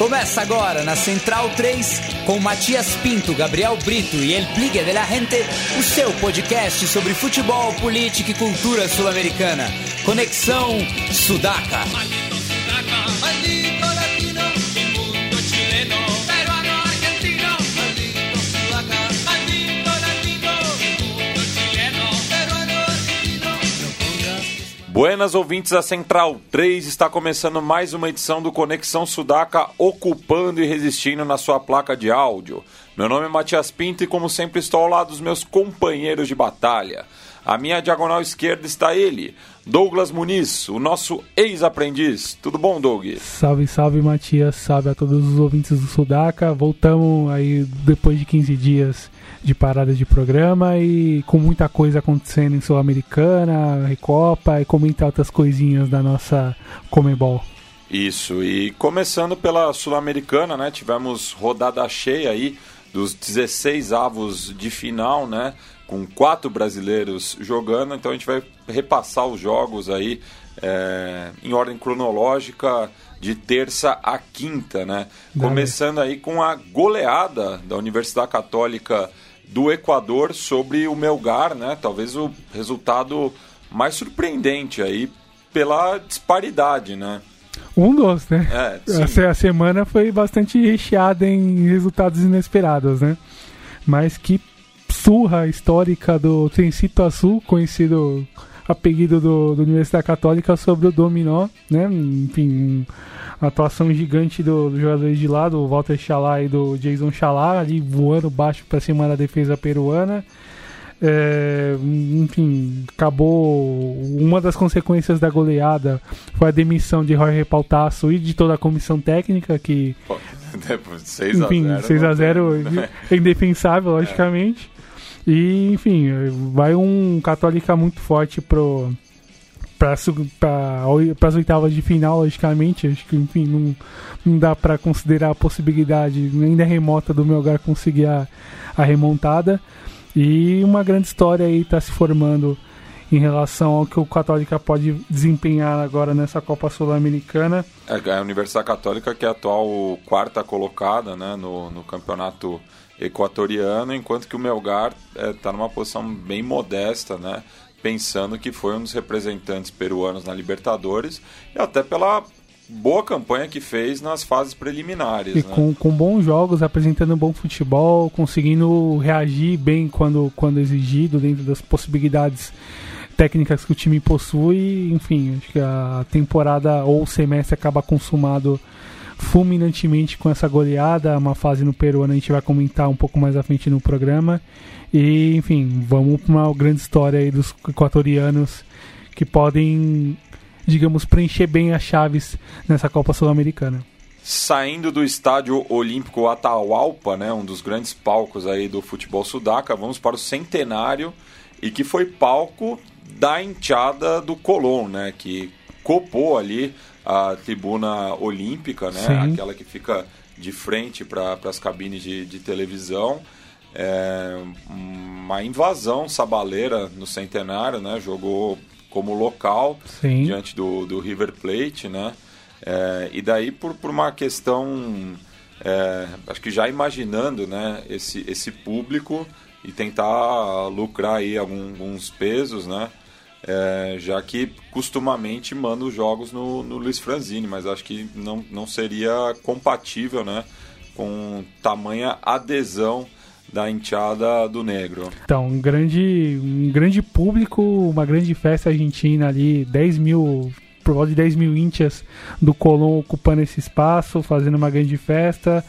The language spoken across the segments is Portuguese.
Começa agora na Central 3 com Matias Pinto, Gabriel Brito e El Pligue de la Gente, o seu podcast sobre futebol, política e cultura sul-americana. Conexão Sudaca. Buenas ouvintes da Central 3, está começando mais uma edição do Conexão Sudaca, ocupando e resistindo na sua placa de áudio. Meu nome é Matias Pinto e, como sempre, estou ao lado dos meus companheiros de batalha. À minha diagonal esquerda está ele, Douglas Muniz, o nosso ex-aprendiz. Tudo bom, Doug? Salve, salve, Matias. Salve a todos os ouvintes do Sudaca. Voltamos aí depois de 15 dias de parada de programa e com muita coisa acontecendo em Sul-Americana, Recopa e comentar outras coisinhas da nossa Comebol. Isso, e começando pela Sul-Americana, né? Tivemos rodada cheia aí dos 16 avos de final, né? Com quatro brasileiros jogando, então a gente vai repassar os jogos aí é, em ordem cronológica de terça a quinta, né? Começando aí com a goleada da Universidade Católica do Equador sobre o Melgar, né? Talvez o resultado mais surpreendente aí pela disparidade, né? Um dos, né? É, a semana foi bastante recheada em resultados inesperados, né? Mas que surra histórica do Trencito Azul, conhecido apelido do, do Universidade Católica sobre o Dominó, né? Enfim, uma atuação gigante dos do jogadores de lá, do Walter Chalá e do Jason Chalá, ali voando baixo para cima da defesa peruana. É, enfim, acabou. Uma das consequências da goleada foi a demissão de Jorge Pautasso e de toda a comissão técnica, que. 6 a enfim, 0, 6 a 0 é indefensável, logicamente. E, enfim, vai um Católica muito forte pro para as oitavas de final, logicamente. Acho que, enfim, não, não dá para considerar a possibilidade ainda remota do Melgar conseguir a, a remontada. E uma grande história aí está se formando em relação ao que o Católica pode desempenhar agora nessa Copa Sul-Americana. É, a Universidade Católica, que é a atual quarta colocada né, no, no campeonato equatoriano, enquanto que o Melgar está é, tá numa posição bem modesta, né? Pensando que foi um dos representantes peruanos na Libertadores e até pela boa campanha que fez nas fases preliminares. E né? com, com bons jogos, apresentando bom futebol, conseguindo reagir bem quando, quando exigido, dentro das possibilidades técnicas que o time possui. Enfim, acho que a temporada ou o semestre acaba consumado fulminantemente com essa goleada, uma fase no Peruano a gente vai comentar um pouco mais à frente no programa. E, enfim, vamos para uma grande história aí dos equatorianos que podem, digamos, preencher bem as chaves nessa Copa Sul-Americana. Saindo do estádio Olímpico Atahualpa, né, um dos grandes palcos aí do futebol sudaca, vamos para o centenário e que foi palco da enteada do Colón, né, que copou ali a tribuna olímpica, né, Sim. aquela que fica de frente para as cabines de, de televisão é, uma invasão sabaleira no centenário, né? Jogou como local Sim. diante do, do River Plate, né? É, e daí por, por uma questão, é, acho que já imaginando, né? Esse, esse público e tentar lucrar aí alguns pesos, né? É, já que costumamente manda os jogos no, no Luiz Franzini, mas acho que não, não seria compatível, né? Com tamanha adesão da enteada do negro. Então, um grande, um grande público, uma grande festa argentina ali, 10 mil, por volta de 10 mil íntias do Colón ocupando esse espaço, fazendo uma grande festa.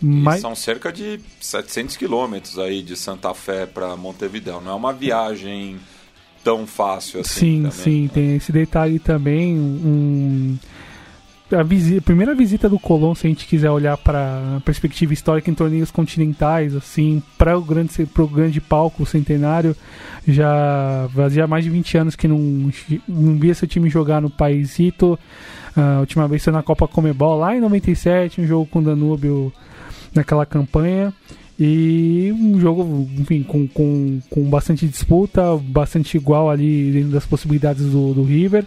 Mas... São cerca de 700 quilômetros aí de Santa Fé para Montevideo. Não é uma viagem tão fácil assim. Sim, também, sim, né? tem esse detalhe também. Um a, visita, a primeira visita do Colón, se a gente quiser olhar para a perspectiva histórica em torneios continentais, assim, para o grande, pro grande palco, o centenário, já fazia mais de 20 anos que não, não via seu time jogar no paísito. A última vez foi na Copa Comebol, lá em 97, um jogo com o Danúbio naquela campanha. E um jogo, enfim, com, com, com bastante disputa, bastante igual ali dentro das possibilidades do, do River.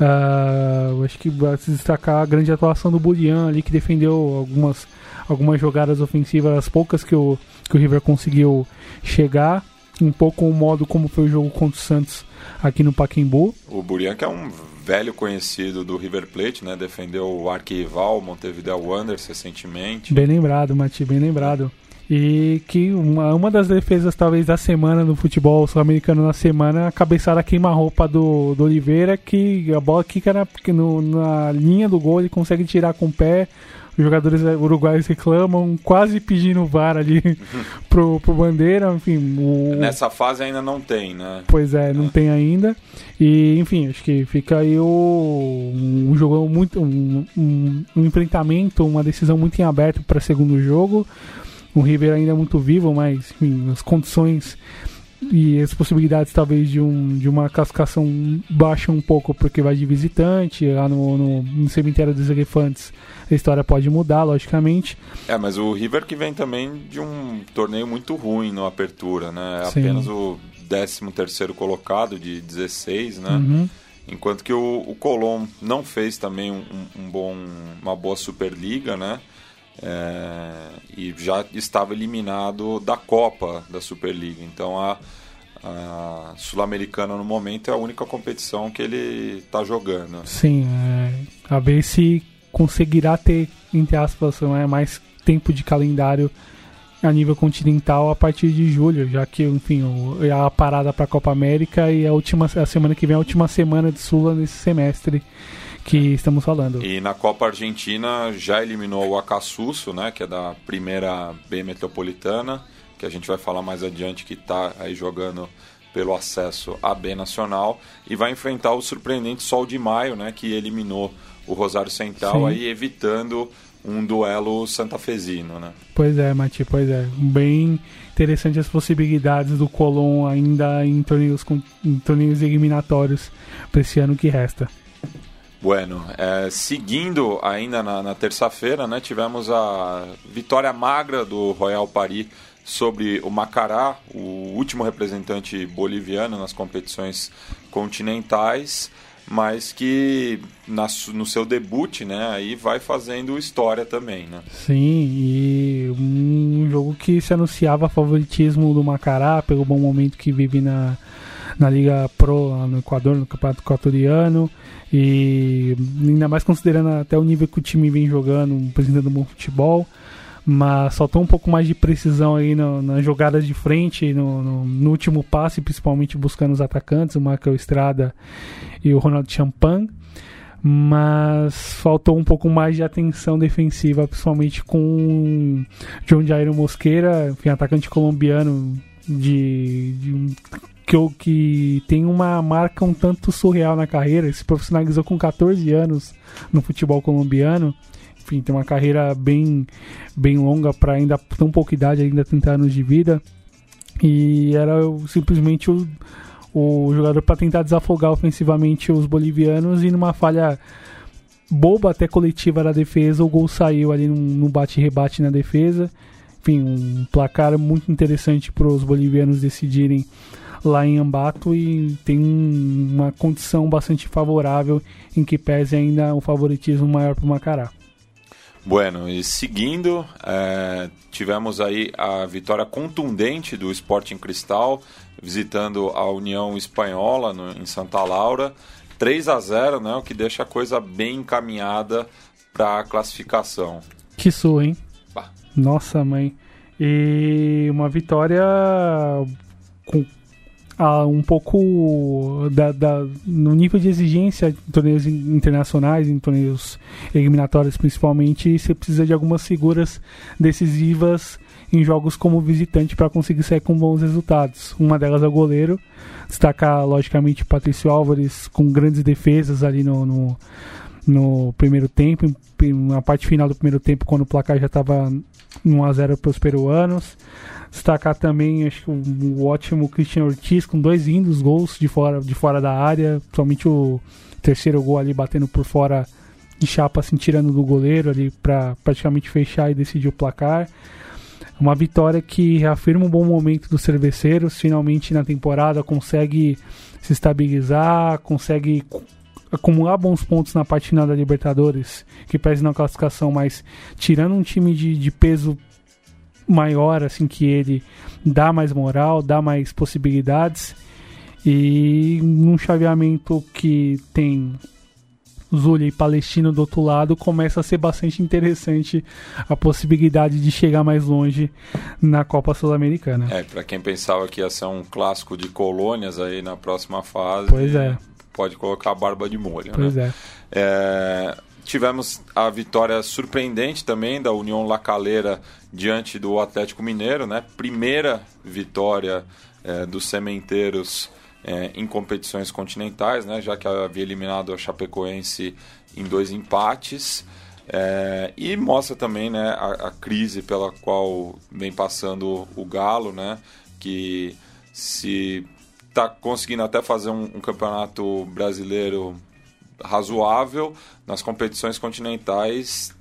Uh, acho que vai se destacar a grande atuação do Burian ali, que defendeu algumas, algumas jogadas ofensivas, as poucas que o, que o River conseguiu chegar. Um pouco o modo como foi o jogo contra o Santos aqui no Pacaembu. O Burian que é um velho conhecido do River Plate, né? Defendeu o arquival Montevideo Wanderers recentemente. Bem lembrado, Mati, bem lembrado. E que uma, uma das defesas, talvez, da semana no futebol sul-americano na semana, a cabeçada queima-roupa do, do Oliveira, que a bola quica na, no, na linha do gol, ele consegue tirar com o pé. Os jogadores uruguaios reclamam, quase pedindo VAR ali pro, pro Bandeira, enfim. O... Nessa fase ainda não tem, né? Pois é, não é. tem ainda. E, enfim, acho que fica aí o, um jogo muito. Um, um, um enfrentamento, uma decisão muito em aberto para segundo jogo. O River ainda é muito vivo, mas enfim, as condições e as possibilidades talvez de, um, de uma classificação baixam um pouco porque vai de visitante lá no, no, no, cemitério dos elefantes a história pode mudar logicamente é mas o River que vem também de um torneio muito ruim no Apertura né Sim. apenas o 13 terceiro colocado de 16 né uhum. enquanto que o, o Colom não fez também um, um bom uma boa Superliga né é, e já estava eliminado da Copa da Superliga. Então a, a Sul-Americana no momento é a única competição que ele está jogando. Sim, é, a ver se conseguirá ter, entre aspas, é, mais tempo de calendário a nível continental a partir de julho, já que, enfim, é a parada para a Copa América e a última a semana que vem a última semana de Sula nesse semestre que estamos falando. E na Copa Argentina já eliminou o Acassuso, né, que é da primeira B metropolitana, que a gente vai falar mais adiante que está aí jogando pelo acesso à B Nacional e vai enfrentar o surpreendente Sol de Maio, né, que eliminou o Rosário Central Sim. aí evitando um duelo santafesino, né? Pois é, Mati, pois é. Bem interessante as possibilidades do Colón ainda em torneios, em torneios eliminatórios para esse ano que resta. Bueno, é, seguindo ainda na, na terça-feira, né, tivemos a vitória magra do Royal Paris sobre o Macará, o último representante boliviano nas competições continentais, mas que na, no seu debut, né, aí vai fazendo história também, né? Sim, e um jogo que se anunciava favoritismo do Macará pelo bom momento que vive na, na Liga Pro no Equador, no Campeonato Equatoriano. E ainda mais considerando até o nível que o time vem jogando, apresentando um bom futebol. Mas faltou um pouco mais de precisão aí no, nas jogadas de frente, no, no, no, último passe, principalmente buscando os atacantes, o Michael Estrada e o Ronaldo Champagne. Mas faltou um pouco mais de atenção defensiva, principalmente com John Jairo Mosqueira, enfim, atacante colombiano de, de um que, que tem uma marca um tanto surreal na carreira. Se profissionalizou com 14 anos no futebol colombiano. Enfim, tem uma carreira bem, bem longa para ainda tão pouca idade, ainda 30 anos de vida. E era simplesmente o, o jogador para tentar desafogar ofensivamente os bolivianos e numa falha boba até coletiva da defesa, o gol saiu ali num, bate-rebate na defesa. Enfim, um placar muito interessante para os bolivianos decidirem lá em Ambato e tem uma condição bastante favorável em que pese ainda um favoritismo maior para o Macará. Bueno, e seguindo, é, tivemos aí a vitória contundente do Sporting Cristal, visitando a União Espanhola no, em Santa Laura. 3 a 0 né, o que deixa a coisa bem encaminhada para a classificação. Que sua, hein? Bah. Nossa, mãe. E uma vitória com um pouco da, da, no nível de exigência em torneios internacionais, em torneios eliminatórios principalmente, você precisa de algumas figuras decisivas em jogos como visitante para conseguir sair com bons resultados. Uma delas é o goleiro, destacar logicamente Patrício Álvares com grandes defesas ali no, no, no primeiro tempo, na parte final do primeiro tempo, quando o placar já estava 1 a 0 para os peruanos. Destacar também acho que o, ótimo Cristian Ortiz com dois lindos gols de fora, de fora da área, somente o terceiro gol ali batendo por fora de chapa, assim, tirando do goleiro ali para praticamente fechar e decidir o placar. Uma vitória que reafirma um bom momento dos cerveceiros, finalmente na temporada consegue se estabilizar, consegue acumular bons pontos na parte final da Libertadores, que pese na classificação, mas tirando um time de, de peso maior, assim, que ele dá mais moral, dá mais possibilidades. E num chaveamento que tem Zulia e Palestina do outro lado, começa a ser bastante interessante a possibilidade de chegar mais longe na Copa Sul-Americana. É, para quem pensava que ia ser um clássico de colônias aí na próxima fase, pois é. pode colocar a barba de molho. Pois né? é. é. Tivemos a vitória surpreendente também da União Lacaleira diante do Atlético Mineiro, né? Primeira vitória é, dos sementeiros é, em competições continentais, né? Já que havia eliminado a Chapecoense em dois empates. É, e mostra também né, a, a, crise pela qual vem passando o Galo, né? Que se está conseguindo até fazer um, um campeonato brasileiro razoável, nas competições continentais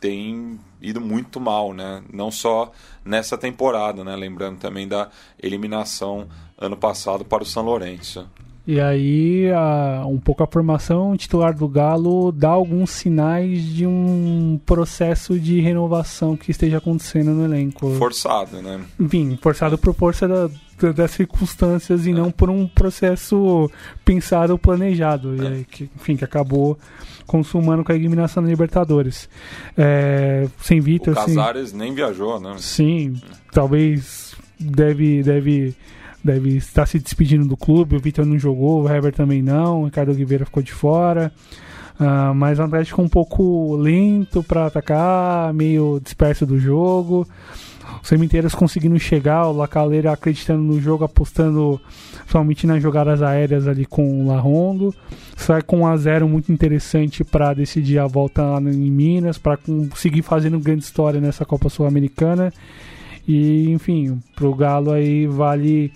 tem ido muito mal, né? Não só nessa temporada, né? Lembrando também da eliminação ano passado para o São Lourenço. E aí, a, um pouco a formação titular do Galo dá alguns sinais de um processo de renovação que esteja acontecendo no elenco. Forçado, né? Enfim, forçado por força da, das circunstâncias e é. não por um processo pensado ou planejado. É. E aí, que, enfim, que acabou consumando com a eliminação da Libertadores. É, sem Vitor. O Casares nem viajou, né? Sim, talvez deve. deve deve estar se despedindo do clube. O Vitor não jogou, o Hever também não, o Ricardo Oliveira ficou de fora. Uh, mas o Atlético um pouco lento para atacar, meio disperso do jogo. Os cemiteiros conseguindo chegar, o Lacaleira acreditando no jogo, apostando somente nas jogadas aéreas ali com o Larrondo. Sai com um a 0 muito interessante para decidir a volta lá em Minas, para conseguir fazendo grande história nessa Copa Sul-Americana. E, enfim, pro Galo aí vale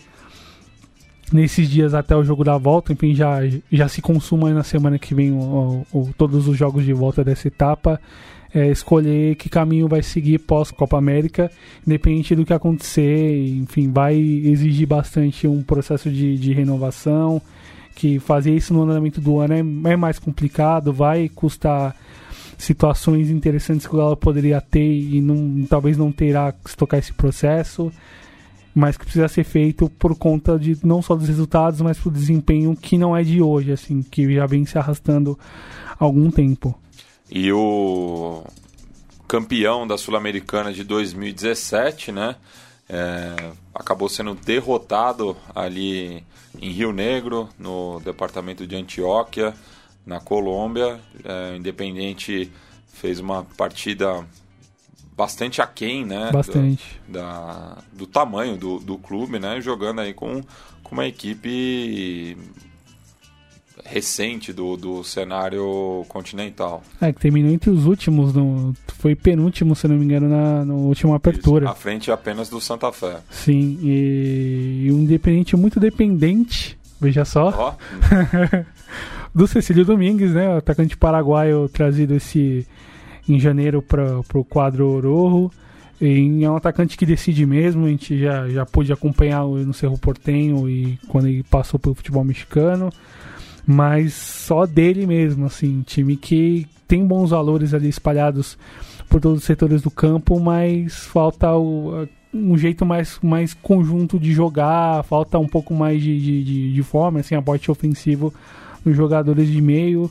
nesses dias até o jogo da volta, enfim, já, já se consuma na semana que vem o, o, todos os jogos de volta dessa etapa. É, escolher que caminho vai seguir pós Copa América, independente do que acontecer, enfim, vai exigir bastante um processo de, de renovação, que fazer isso no andamento do ano é, é mais complicado, vai custar situações interessantes que ela poderia ter e não, talvez não terá que tocar esse processo mas que precisa ser feito por conta de não só dos resultados, mas do desempenho que não é de hoje, assim, que já vem se arrastando há algum tempo. E o campeão da Sul-Americana de 2017, né? É, acabou sendo derrotado ali em Rio Negro, no departamento de Antioquia, na Colômbia. É, Independente fez uma partida bastante aquém, né? Bastante. Do, da, do tamanho do, do clube, né? Jogando aí com, com uma equipe recente do, do cenário continental. É, que terminou entre os últimos, no, foi penúltimo, se não me engano, na, na última apertura. Isso, à frente apenas do Santa Fé. Sim, e, e um independente muito dependente, veja só, oh. do Cecílio Domingues, né, o atacante paraguaio trazido esse em janeiro para o quadro Orojo. E é um atacante que decide mesmo, a gente já, já pôde acompanhar no Cerro Portenho e quando ele passou pelo futebol mexicano, mas só dele mesmo, assim, time que tem bons valores ali espalhados por todos os setores do campo, mas falta o, um jeito mais, mais conjunto de jogar, falta um pouco mais de, de, de, de forma, assim, aporte ofensivo dos jogadores de meio.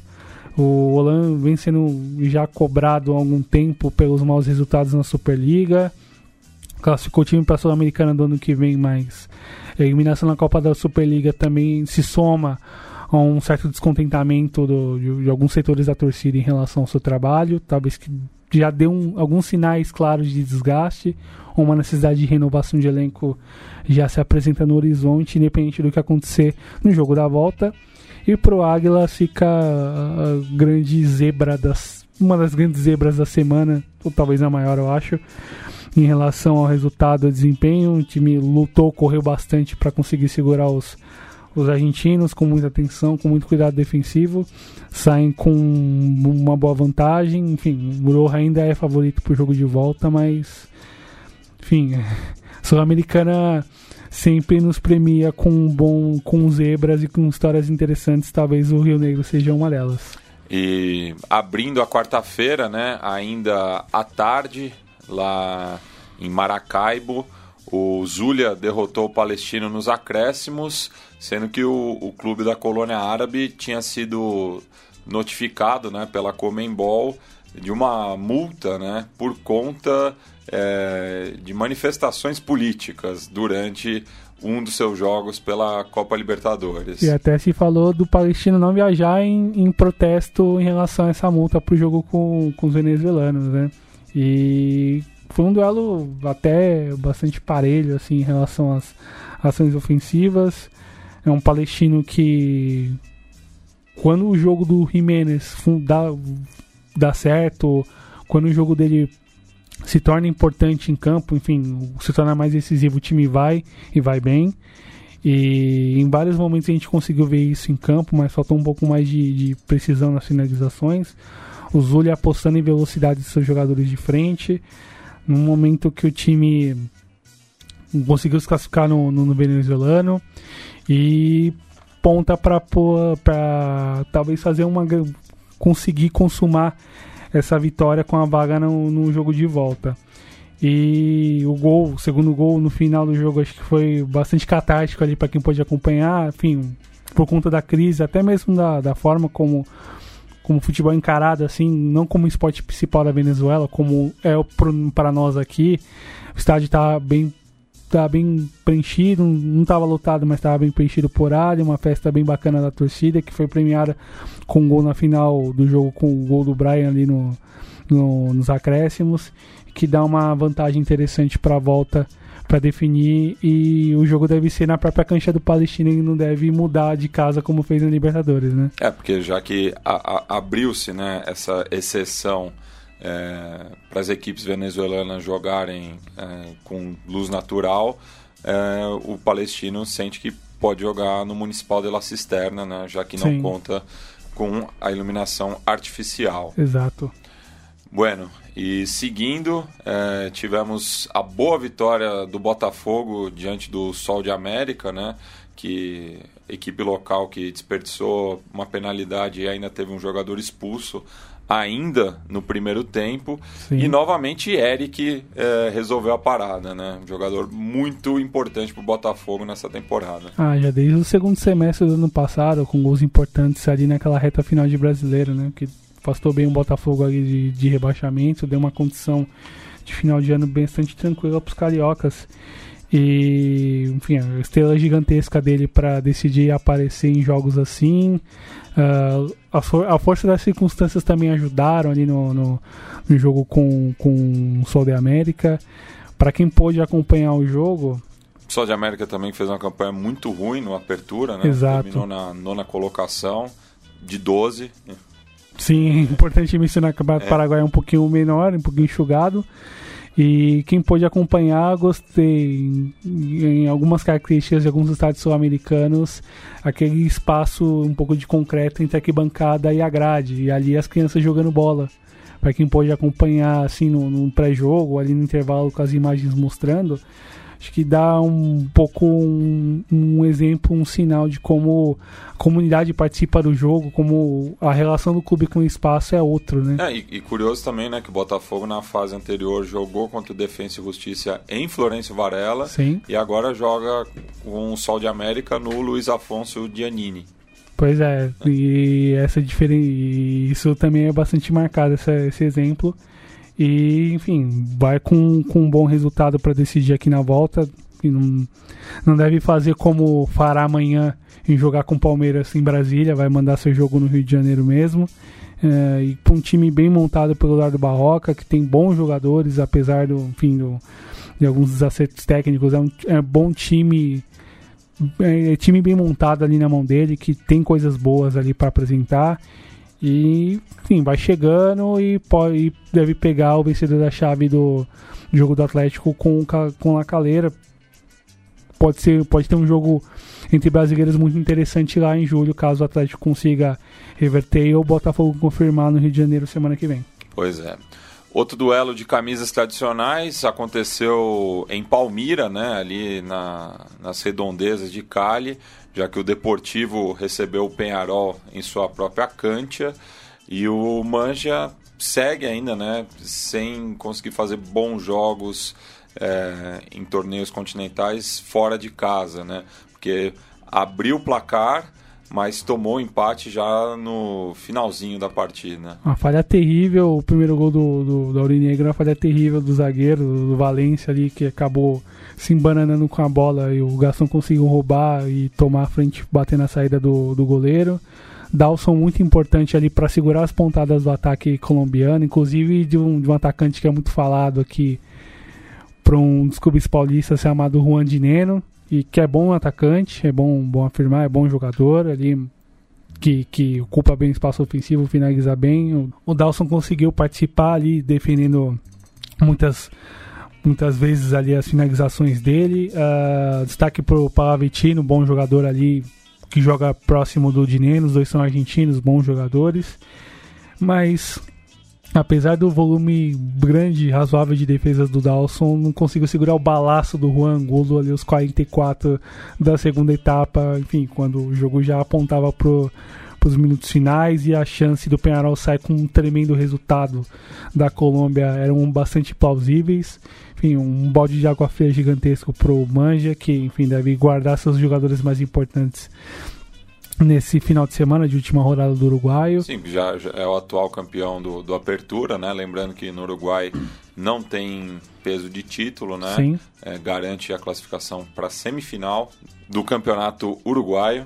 O Olan vem sendo já cobrado há algum tempo pelos maus resultados na Superliga. Classificou o time para a Sul-Americana do ano que vem, mas a eliminação na Copa da Superliga também se soma a um certo descontentamento do, de, de, alguns setores da torcida em relação ao seu trabalho. Talvez que já deu um, alguns sinais claros de desgaste, uma necessidade de renovação de elenco já se apresenta no horizonte, independente do que acontecer no jogo da volta. E pro Águila fica a grande zebra das. Uma das grandes zebras da semana, ou talvez a maior, eu acho, em relação ao resultado e desempenho. O time lutou, correu bastante para conseguir segurar os, os argentinos com muita atenção, com muito cuidado defensivo, saem com uma boa vantagem. Enfim, o Roja ainda é favorito para o jogo de volta, mas enfim, Sul-Americana sempre nos premia com bom, com zebras e com histórias interessantes. Talvez o Rio Negro seja uma delas. E abrindo a quarta-feira, né, ainda à tarde, lá em Maracaibo, o Zulia derrotou o Palestino nos acréscimos, sendo que o, o clube da colônia árabe tinha sido notificado né, pela Comembol de uma multa né, por conta é, de manifestações políticas durante um dos seus jogos pela Copa Libertadores. E até se falou do palestino não viajar em, em protesto em relação a essa multa para o jogo com, com os venezuelanos, né? E foi um duelo até bastante parelho assim em relação às ações ofensivas. É um palestino que quando o jogo do Jiménez dá, dá certo, quando o jogo dele se torna importante em campo, enfim, se torna mais decisivo, o time vai e vai bem. E em vários momentos a gente conseguiu ver isso em campo, mas faltou um pouco mais de, de precisão nas finalizações. O Zulia apostando em velocidade de seus jogadores de frente. No momento que o time conseguiu se classificar no, no, no venezuelano. E ponta para talvez fazer uma. Conseguir consumar essa vitória com a vaga no, no jogo de volta. E o gol, o segundo gol no final do jogo, acho que foi bastante catártico ali para quem pôde acompanhar, enfim, por conta da crise, até mesmo da, da forma como como futebol encarado assim, não como esporte principal da Venezuela, como é para nós aqui. O estádio está bem tá bem preenchido, não estava lotado, mas estava bem preenchido por área, uma festa bem bacana da torcida, que foi premiada com um gol na final do jogo, com o gol do Brian ali no, no nos acréscimos, que dá uma vantagem interessante para a volta para definir e o jogo deve ser na própria cancha do Palestina e não deve mudar de casa como fez na Libertadores, né? É, porque já que abriu-se né, essa exceção é, para as equipes venezuelanas jogarem é, com luz natural, é, o palestino sente que pode jogar no Municipal de La Cisterna, né, já que não Sim. conta com a iluminação artificial. Exato. Bueno, e seguindo, é, tivemos a boa vitória do Botafogo diante do Sol de América, né? Que equipe local que desperdiçou uma penalidade e ainda teve um jogador expulso ainda no primeiro tempo. Sim. E novamente Eric é, resolveu a parada, né? Um jogador muito importante para o Botafogo nessa temporada. Ah, já desde o segundo semestre do ano passado, com gols importantes ali naquela reta final de brasileiro, né? Que afastou bem o Botafogo ali de, de rebaixamento, deu uma condição de final de ano bastante tranquila para os cariocas. E, enfim, a estrela gigantesca dele para decidir aparecer em jogos assim. Uh, a, for a, força das circunstâncias também ajudaram ali no, no, no jogo com, com o Sol de América. Para quem pôde acompanhar o jogo. O Sol de América também fez uma campanha muito ruim no Apertura, né? Exato. Terminou na nona colocação, de 12. Sim, importante mencionar que o é. Paraguai é um pouquinho menor, um pouquinho enxugado. E quem pôde acompanhar, gostei em algumas características de alguns estados sul-americanos, aquele espaço um pouco de concreto entre a arquibancada e a grade, e ali as crianças jogando bola. Para quem pôde acompanhar assim no, no pré-jogo, ali no intervalo com as imagens mostrando, acho que dá um pouco um, um, exemplo, um sinal de como a comunidade participa do jogo, como a relação do clube com o espaço é outro, né? É, e, e, curioso também, né, que o Botafogo na fase anterior jogou contra o Defensa e Justiça em Florencio Varela Sim. e agora joga com o Sol de América no Luiz Afonso Giannini. Pois é, e essa diferença, isso também é bastante marcado essa, esse exemplo. E, enfim, vai com, com um bom resultado para decidir aqui na volta. E não, não deve fazer como fará amanhã em jogar com o Palmeiras em Brasília, vai mandar seu jogo no Rio de Janeiro mesmo. É, e com um time bem montado pelo Eduardo Barroca, que tem bons jogadores, apesar do, enfim, do, de alguns desacertos técnicos. É um é bom time, é, é time bem montado ali na mão dele, que tem coisas boas ali para apresentar. E, enfim, vai chegando e, pode, e deve pegar o vencedor da chave do, jogo do Atlético com, com a Caleira. Pode, ser, pode ter um jogo entre brasileiros muito interessante lá em julho, caso o Atlético consiga reverter e o Botafogo confirmar no Rio de Janeiro semana que vem. Pois é. Outro duelo de camisas tradicionais aconteceu em Palmira, né, ali na, nas redondezas de Cali, já que o Deportivo recebeu o Penharol em sua própria cancha e o Manja segue ainda, né, sem conseguir fazer bons jogos é, em torneios continentais fora de casa, né, porque abriu o placar mas tomou empate já no finalzinho da partida. Uma falha terrível, o primeiro gol do, do, do Aurinegro, uma falha terrível do zagueiro, do Valência ali, que acabou se embananando com a bola e o Gastão conseguiu roubar e tomar a frente, bater na saída do, do goleiro. Dalson muito importante ali para segurar as pontadas do ataque colombiano, inclusive de um, de um atacante que é muito falado aqui para um dos clubes paulistas chamado Juan Dineno, e que é bom atacante, é bom, bom afirmar, é bom jogador ali que, que ocupa bem espaço ofensivo, finaliza bem. O, o Dawson conseguiu participar ali defendendo muitas muitas vezes ali as finalizações dele. Uh, destaque para o Palavitino, bom jogador ali que joga próximo do Dineno, os dois são argentinos, bons jogadores. Mas apesar do volume grande, razoável de defesas do Dawson, não conseguiu segurar o balaço do Juan Angulo ali os 44 da segunda etapa, enfim, quando o jogo já apontava pro para os minutos finais e a chance do Penharol sair com um tremendo resultado da Colômbia eram bastante plausíveis. Enfim, um balde de água fria gigantesco pro Manja, que enfim deve guardar seus jogadores mais importantes nesse final de semana de última rodada do Uruguaio. Sim, já, já é o atual campeão do, do Apertura, né? Lembrando que no Uruguai não tem peso de título, né? Sim. É, garante a classificação para a semifinal do campeonato uruguaio.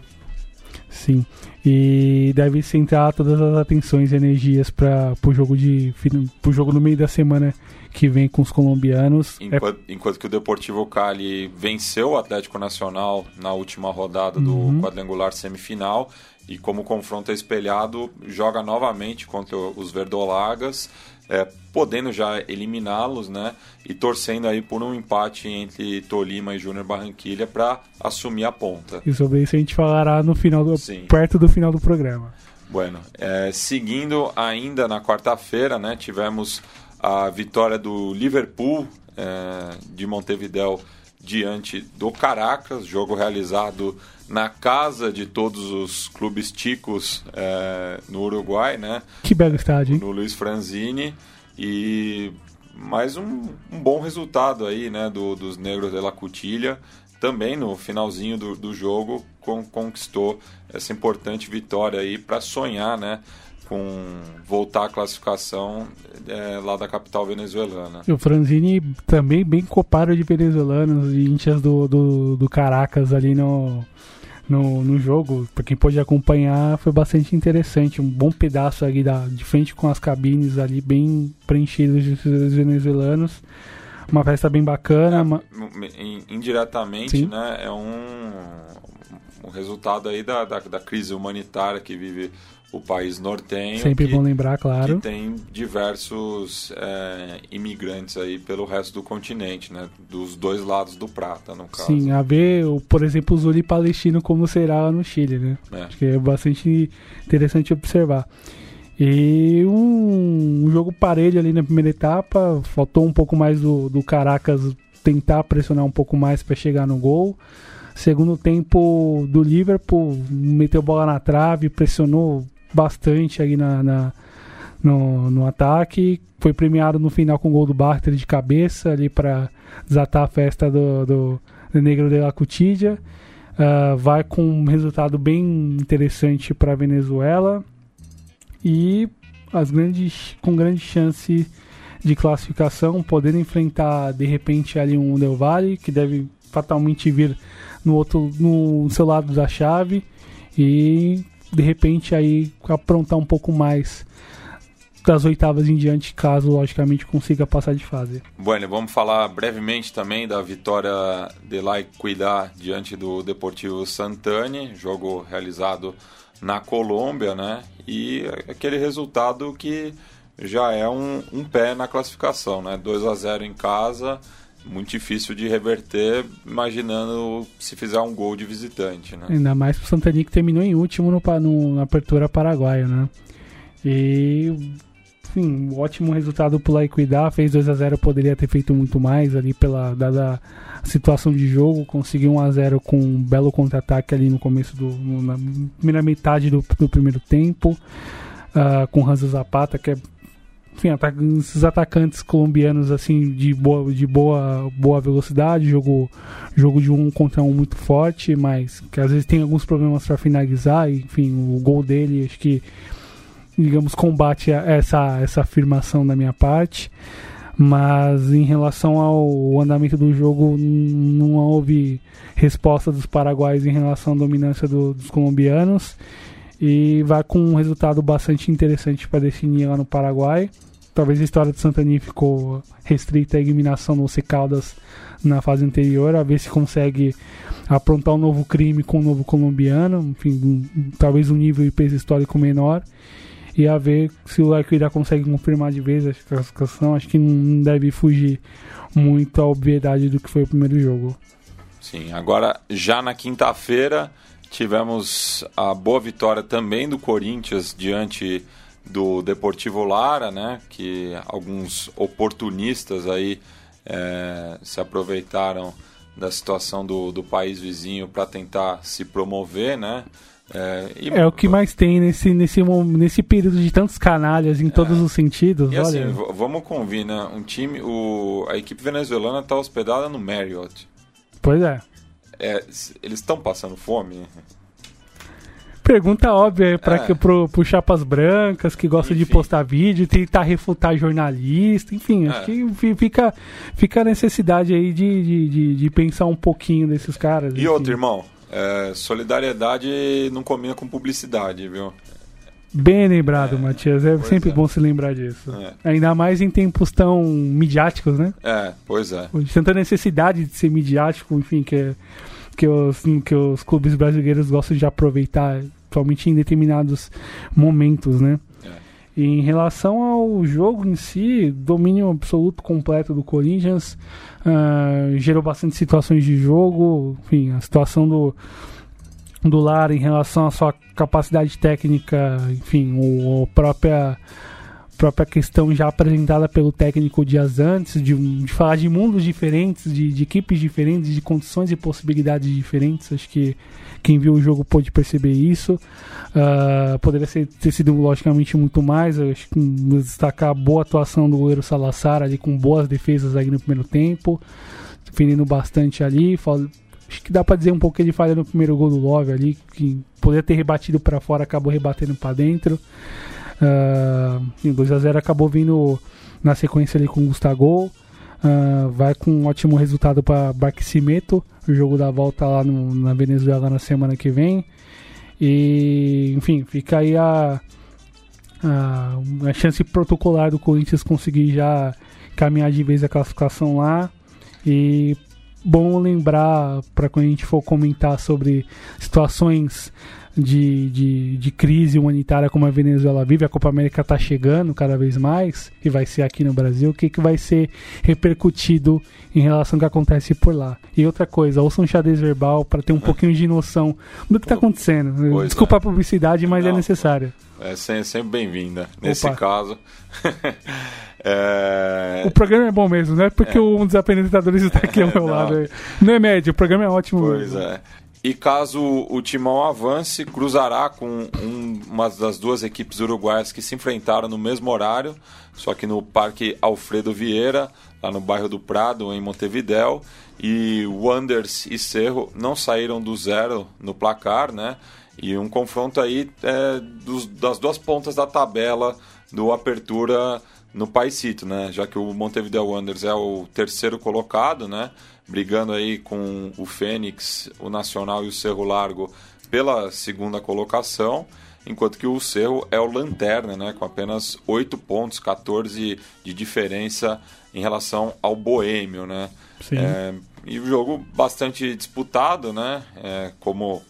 Sim. E deve centrar todas as atenções e energias para o jogo de pro jogo no meio da semana que vem com os colombianos. Enquanto, é... enquanto que o Deportivo Cali venceu o Atlético Nacional na última rodada do uhum. quadrangular semifinal e como confronto é espelhado, joga novamente contra os Verdolagas, é, podendo já eliminá-los, né? E torcendo aí por um empate entre Tolima e Júnior Barranquilha para assumir a ponta. E sobre isso a gente falará no final do, perto do final do programa. Bueno, é, seguindo ainda na quarta-feira, né? Tivemos a vitória do Liverpool é, de Montevideo diante do Caracas, jogo realizado na casa de todos os clubes ticos é, no Uruguai, né? Que belo estádio, hein? No Luiz Franzini e mais um, um bom resultado aí, né, do, dos Negros de la Cutilha. Também no finalzinho do, do jogo con, conquistou essa importante vitória aí para sonhar, né, com voltar à classificação é, lá da capital venezuelana. E o Franzini também bem copado de venezuelanos e índias do, do, do Caracas ali no, no, no jogo. Para quem pôde acompanhar, foi bastante interessante. Um bom pedaço ali da, de frente com as cabines ali bem preenchidas de venezuelanos. Uma festa bem bacana. É, uma... Indiretamente, Sim. né? É um, um resultado aí da, da, da crise humanitária que vive o país nortenho. Sempre que, bom lembrar, claro. Que tem diversos é, imigrantes aí pelo resto do continente, né? Dos dois lados do Prata, no caso. Sim, a ver, por exemplo, o Zuli palestino como será no Chile, né? É. Acho que é bastante interessante observar. E um, um, jogo parelho ali na primeira etapa, faltou um pouco mais do, do Caracas tentar pressionar um pouco mais para chegar no gol. Segundo tempo do Liverpool, meteu bola na trave, pressionou bastante aí na, na no, no ataque. Foi premiado no final com o gol do Barter de cabeça ali para desatar a festa do, do, do Negro de la Cutidia. Uh, vai com um resultado bem interessante para a Venezuela e as grandes, com grande chance de classificação, podendo enfrentar de repente ali um Del Valle, que deve fatalmente vir no outro no seu lado da chave e de repente aí aprontar um pouco mais das oitavas em diante, caso logicamente consiga passar de fase. Bueno, vamos falar brevemente também da vitória de La diante do Deportivo Santani, jogo realizado na Colômbia, né? E aquele resultado que já é um, um pé na classificação, né? 2 a 0 em casa, muito difícil de reverter, imaginando se fizer um gol de visitante, né? Ainda mais pro Santani que terminou em último no, no, na apertura paraguaia, né? E enfim, um ótimo resultado pro cuidar fez 2 a 0 poderia ter feito muito mais ali pela dada a situação de jogo, conseguiu 1 a 0 com um belo contra-ataque ali no começo do na primeira metade do, do primeiro tempo, uh, com Hansa Zapata, que é enfim, esses atacantes colombianos assim de boa, de boa, boa velocidade, jogo, jogo de um contra um muito forte, mas que às vezes tem alguns problemas para finalizar. E, enfim, o gol dele acho que digamos combate essa essa afirmação da minha parte. Mas em relação ao andamento do jogo, não houve resposta dos paraguaios em relação à dominância do, dos colombianos e vai com um resultado bastante interessante para definir lá no Paraguai. Talvez a história do Santani ficou restrita à eliminação do Caldas na fase anterior, a ver se consegue aprontar um novo crime com um novo colombiano, enfim, um, talvez um nível e peso histórico menor, e a ver se o Lacuida consegue confirmar de vez a classificação. Acho que não deve fugir muito à obviedade do que foi o primeiro jogo. Sim, agora já na quinta-feira Tivemos a boa vitória também do Corinthians diante do Deportivo Lara, né? Que alguns oportunistas aí é, se aproveitaram da situação do, do país vizinho para tentar se promover, né? É, e... é, o que mais tem nesse, nesse, nesse período de tantos canalhas em é. todos os sentidos. E assim, olha. assim, vamos convir, né? Um time, o, a equipe venezuelana está hospedada no Marriott. Pois é. É, eles estão passando fome? Pergunta óbvia para é. pro, pro Chapas Brancas, que gosta enfim. de postar vídeo, tentar refutar jornalista, enfim, é. acho que fica, fica a necessidade aí de, de, de, de pensar um pouquinho desses caras. E enfim. outro, irmão, é, solidariedade não combina com publicidade, viu? Bem lembrado, é, Matias. É sempre é. bom se lembrar disso. É. Ainda mais em tempos tão midiáticos, né? É, pois é. Tanta necessidade de ser midiático, enfim, que, é, que, os, que os clubes brasileiros gostam de aproveitar, somente em determinados momentos, né? É. E em relação ao jogo em si, domínio absoluto completo do Corinthians, uh, gerou bastante situações de jogo, enfim, a situação do do Lara em relação à sua capacidade técnica, enfim, o, a própria própria questão já apresentada pelo técnico dias antes, de, de falar de mundos diferentes, de, de, equipes diferentes, de condições e possibilidades diferentes. Acho que quem viu o jogo pôde perceber isso. Uh, poderia ser, ter sido, logicamente, muito mais. acho que destacar a boa atuação do goleiro Salazar ali, com boas defesas aí no primeiro tempo, defendendo bastante ali. Acho que dá para dizer um pouco que ele falha no primeiro gol do Love ali, que poderia ter rebatido para fora, acabou rebatendo para dentro. Uh, 2 a 0 acabou vindo na sequência ali com o Gustavo. Uh, vai com um ótimo resultado para Barquisimeto, o jogo da volta lá no, na Venezuela na semana que vem. E, enfim, fica aí a, a, a chance protocolar do Corinthians conseguir já caminhar de vez a classificação lá. E bom lembrar para quando a gente for comentar sobre situações de, de, de, crise humanitária como a Venezuela vive, a Copa América está chegando cada vez mais, e vai ser aqui no Brasil, o que, que vai ser repercutido em relação ao que acontece por lá. E outra coisa, ouça um xadrez verbal para ter um pouquinho de noção do que está acontecendo. Pois Desculpa é. a publicidade, mas é Não, é necessária. É sempre bem-vinda. Nesse Opa. caso. É... O programa é bom mesmo, não é porque é. um dos apresentadores está aqui ao meu lado. Não é médio, o programa é ótimo. Pois é. E caso o Timão avance, cruzará com um, uma das duas equipes uruguaias que se enfrentaram no mesmo horário, só que no Parque Alfredo Vieira, lá no bairro do Prado, em Montevidéu. E Wanders e Cerro não saíram do zero no placar, né? E um confronto aí é, dos, das duas pontas da tabela do Apertura no Paisito, né? Já que o Montevideo Wanderers é o terceiro colocado, né? Brigando aí com o Fênix, o Nacional e o Cerro Largo pela segunda colocação, enquanto que o Cerro é o lanterna, né? Com apenas 8 pontos, 14 de diferença em relação ao Boêmio, né? É, e o jogo bastante disputado, né? É, como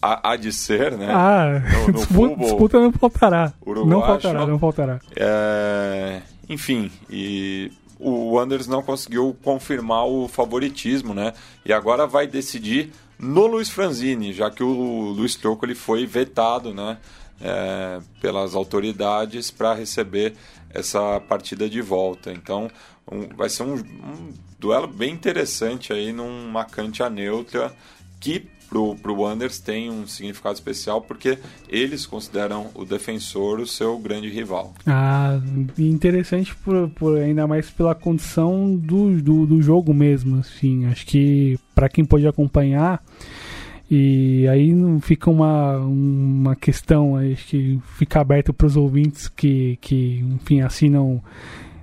há, de ser, né? Ah, no, no disputa, disputa, não faltará. Uruguacho, não faltará, não faltará. É, enfim, e o Anders não conseguiu confirmar o favoritismo, né? E agora vai decidir no Luiz Franzini, já que o Luiz Troco foi vetado, né? é, pelas autoridades para receber essa partida de volta. Então um, vai ser um, um, duelo bem interessante aí numa cancha neutra que pro, pro Wanderers tem um significado especial porque eles consideram o defensor o seu grande rival. Ah, interessante por, por ainda mais pela condição do, do, do jogo mesmo, assim, acho que para quem pode acompanhar e aí não fica uma, uma questão, acho que fica aberto para os ouvintes que, que, enfim, assinam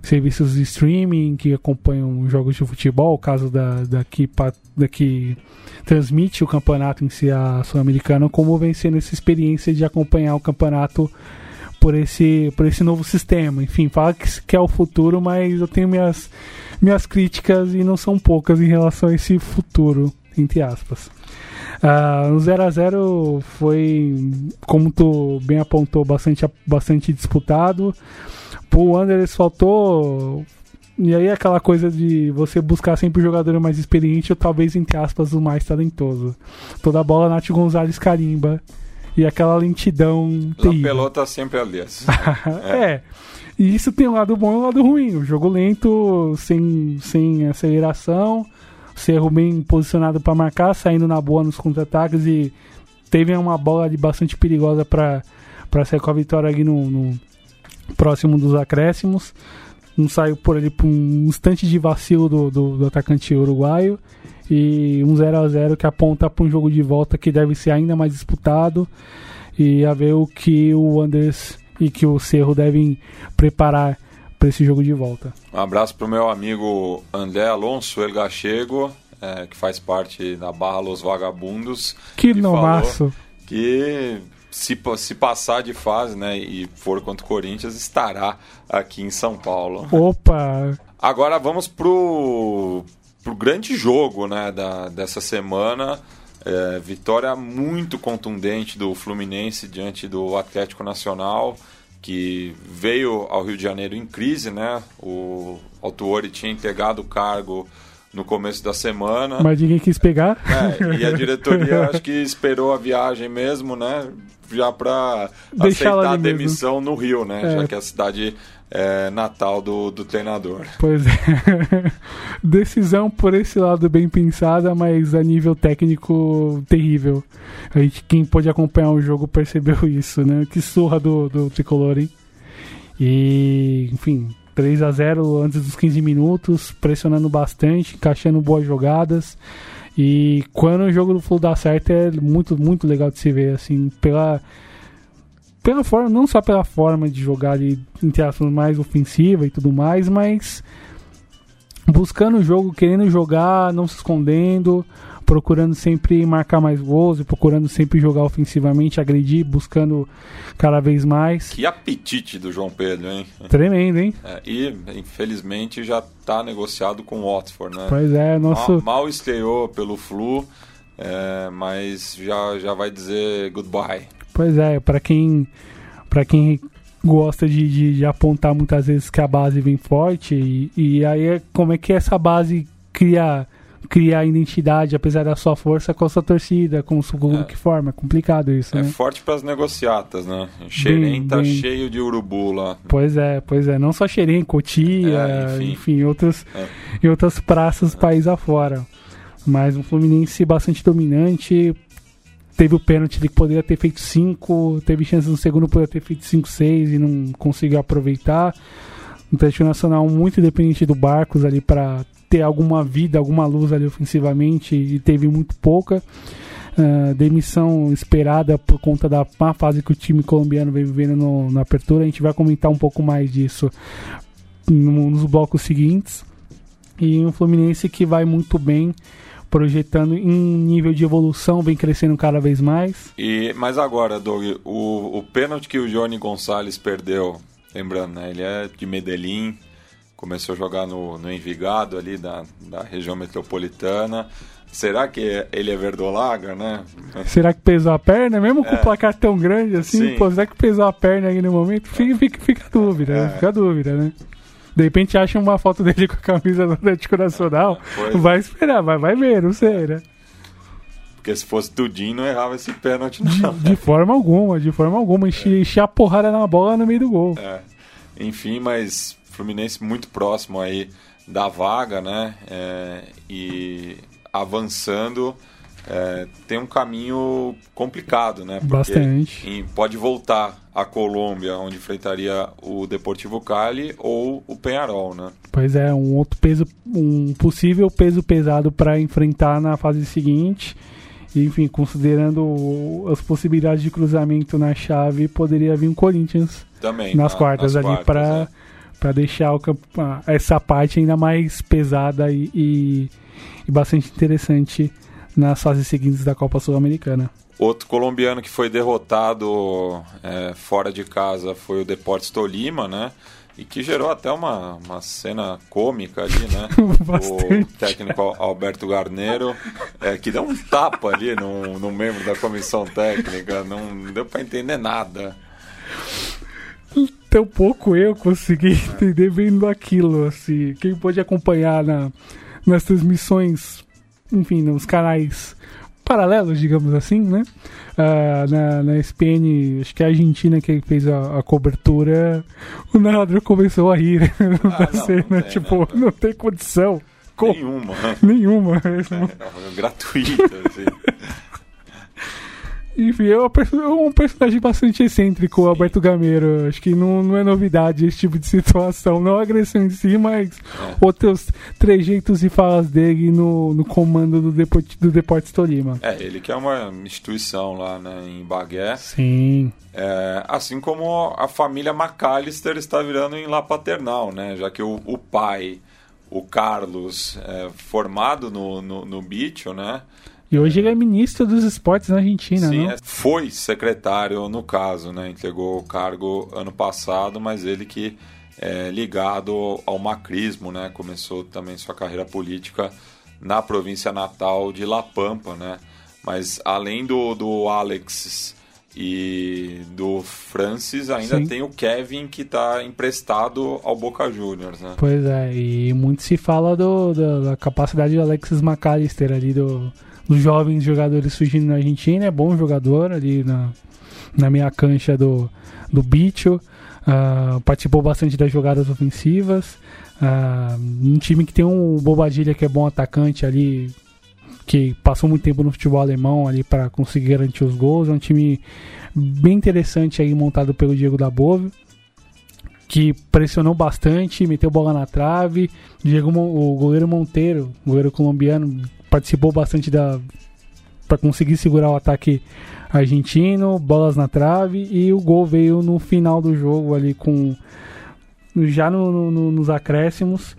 serviços de streaming, que acompanham jogos de futebol, o caso da, daqui, daqui transmite o campeonato em si, a Sul-Americana, como vem sendo essa experiência de acompanhar o campeonato por esse, por esse novo sistema. Enfim, fala que, que é o futuro, mas eu tenho minhas, minhas críticas e não são poucas em relação a esse futuro, entre aspas. Uh, no 0 a 0 foi, como tu bem apontou, bastante, bastante disputado. Pro Wanderers faltou. E aí aquela coisa de você buscar sempre o jogador mais experiente ou talvez, entre aspas, o mais talentoso. Toda bola Nath Gonzalez carimba. E aquela lentidão. A pelota sempre ali. Assim. é. é. E isso tem um lado bom e um lado ruim. O jogo lento, sem, sem aceleração Cerro bem posicionado para marcar, saindo na boa nos contra-ataques e teve uma bola ali bastante perigosa para sair com a vitória ali no, no, próximo dos acréscimos. Não saiu por ali por um instante de vacilo do, do, do atacante uruguaio. E um 0 a 0 que aponta para um jogo de volta que deve ser ainda mais disputado. E a ver o que o Anders e que o Cerro devem preparar para esse jogo de volta. Um abraço para o meu amigo André Alonso El Gachego, é, que faz parte da Barra Los Vagabundos. Que novaço! Que se, se passar de fase né, e for contra o Corinthians, estará aqui em São Paulo. Opa! Agora vamos pro, pro grande jogo né, da, dessa semana. É, vitória muito contundente do Fluminense diante do Atlético Nacional que veio ao Rio de Janeiro em crise, né? O Autuori tinha entregado o cargo no começo da semana. Mas ninguém quis pegar. É, e a diretoria acho que esperou a viagem mesmo, né? Já para aceitar a demissão mesmo. no Rio, né? É. Já que a cidade é, natal do, do treinador. Pois é. Decisão por esse lado bem pensada, mas a nível técnico terrível. A gente, quem pôde acompanhar o jogo percebeu isso, né? Que surra do, do tricolor, hein? E, enfim, 3 a 0 antes dos 15 minutos, pressionando bastante, encaixando boas jogadas. E quando o jogo do Flu dá certo é muito, muito legal de se ver, assim, pela pela forma, não só pela forma de jogar entre aspas, mais ofensiva e tudo mais, mas buscando o jogo, querendo jogar, não se escondendo, procurando sempre marcar mais gols, procurando sempre jogar ofensivamente, agredir, buscando cada vez mais. Que apetite do João Pedro, hein? Tremendo, hein? É, e infelizmente já está negociado com o Watford, né? Pois é, nosso. Mal, mal estreou pelo Flu, é, mas já, já vai dizer goodbye. Pois é, para quem para quem gosta de, de, de, apontar muitas vezes que a base vem forte e, e aí é como é que essa base cria criar identidade apesar da sua força com a sua torcida com o clube é. que forma é complicado isso é né? forte para as negociatas né Xerém tá bem... cheio de urubu lá pois é pois é não só Xerém Cotia é, enfim. enfim outras é. em outras praças é. país afora mas um Fluminense bastante dominante teve o pênalti que poderia ter feito 5, teve chance no segundo poderia ter feito 5, 6 e não conseguiu aproveitar. Um Atlético Nacional muito dependente do Barcos ali para ter alguma vida, alguma luz ali ofensivamente e teve muito pouca. Uh, demissão esperada por conta da má fase que o time colombiano vem vivendo no, na apertura. A gente vai comentar um pouco mais disso no, nos blocos seguintes. E um Fluminense que vai muito bem projetando em nível de evolução, vem crescendo cada vez mais. E Mas agora, Doug, o, o pênalti que o Johnny Gonçalves perdeu, lembrando, né, ele é de Medellín, começou a jogar no, no Envigado ali da, da região metropolitana. Será que ele é verdolaga, né? Será que pesou a perna? Mesmo com é. o placar tão grande assim, pô, será que pesou a perna aí no momento? Fica, fica, fica a dúvida, é. fica a dúvida, né? De repente acha uma foto dele com a camisa do Atlético Nacional. Pois. Vai esperar, vai, vai ver, não sei, né? Porque se fosse Tudinho, não errava esse pênalti, não. De, de forma alguma, de forma alguma. Encher, encher a porrada na bola no meio do gol. É. Enfim, mas Fluminense muito próximo aí da vaga, né? É, e avançando é, tem um caminho complicado, né? Porque Bastante. Em, pode voltar à Colômbia, onde enfrentaria o Deportivo Cali ou o Penharol, né? Pois é, um outro peso, um possível peso pesado para enfrentar na fase seguinte. enfim, considerando as possibilidades de cruzamento na chave, poderia vir um Corinthians Também, nas na- quartas nas ali para é. Para deixar o essa parte ainda mais pesada e, e, e bastante interessante nas fases seguintes da Copa Sul-Americana. Outro colombiano que foi derrotado é, fora de casa foi o Deportes Tolima, né? E que gerou até uma, uma cena cômica ali, né? Bastante. o técnico Alberto Garneiro, é, que deu um tapa ali no, no membro da comissão técnica, não deu pra entender nada. Tão pouco eu consegui entender vendo aquilo, assim. Quem pode acompanhar na, nas transmissões, enfim, nos canais paralelos, digamos assim, né? Ah, na, na SPN, acho que é a Argentina que fez a, a cobertura, o narrador começou a rir da não, cena, não tem, tipo, né? não tem condição. Co- Nenhuma. Nenhuma. É, gratuita, assim. Enfim, é é um personagem bastante excêntrico, o Alberto Gameiro. Acho que não, não é novidade esse tipo de situação. Não a agressão em si, mas É. outros trejeitos e falas dele no, no comando do, Deport, do Deportes Tolima. É, ele que é uma instituição lá né, em Bagué. Sim. É, assim como a família McAllister está virando em lá paternal, né? Já que o, o pai, o Carlos, é, formado no, no, no Bicho, né? E hoje ele é ministro dos esportes na Argentina, Sim, não? é- foi secretário no caso, né? Entregou o cargo ano passado, mas ele que é ligado ao macrismo, né? Começou também sua carreira política na província natal de La Pampa, né? Mas além do, do Alex e do Francis, ainda Sim. tem o Kevin que está emprestado ao Boca Juniors, né? Pois é, e muito se fala do, do- da capacidade do Alexis McAllister ali, do, dos jovens jogadores surgindo na Argentina. É bom jogador ali na, na meia cancha do, do Bicho. Ah, participou bastante das jogadas ofensivas. Ah, um time que tem um Bobadilha que é bom atacante ali, que passou muito tempo no futebol alemão ali para conseguir garantir os gols. É um time bem interessante aí montado pelo Diego da Bove que pressionou bastante, meteu bola na trave. Diego, o goleiro Monteiro, goleiro colombiano, participou bastante da para conseguir segurar o ataque argentino, bolas na trave e o gol veio no final do jogo ali com já no- no- no- nos acréscimos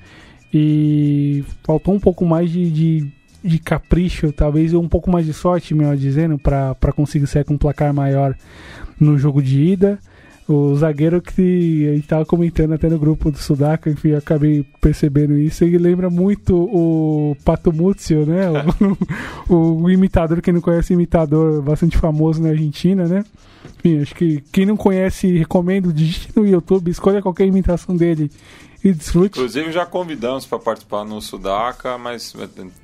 e faltou um pouco mais de, de, de capricho, talvez um pouco mais de sorte, melhor dizendo, para conseguir sair com um placar maior no jogo de ida. O zagueiro que a gente tava comentando até no grupo do Sudaca, enfim, acabei percebendo isso. Ele lembra muito o Pato né? O, o imitador, quem não conhece, imitador bastante famoso na Argentina, né? Enfim, acho que quem não conhece, recomendo, digite no YouTube, escolha qualquer imitação dele e desfrute. Inclusive já convidamos para participar no Sudaca, mas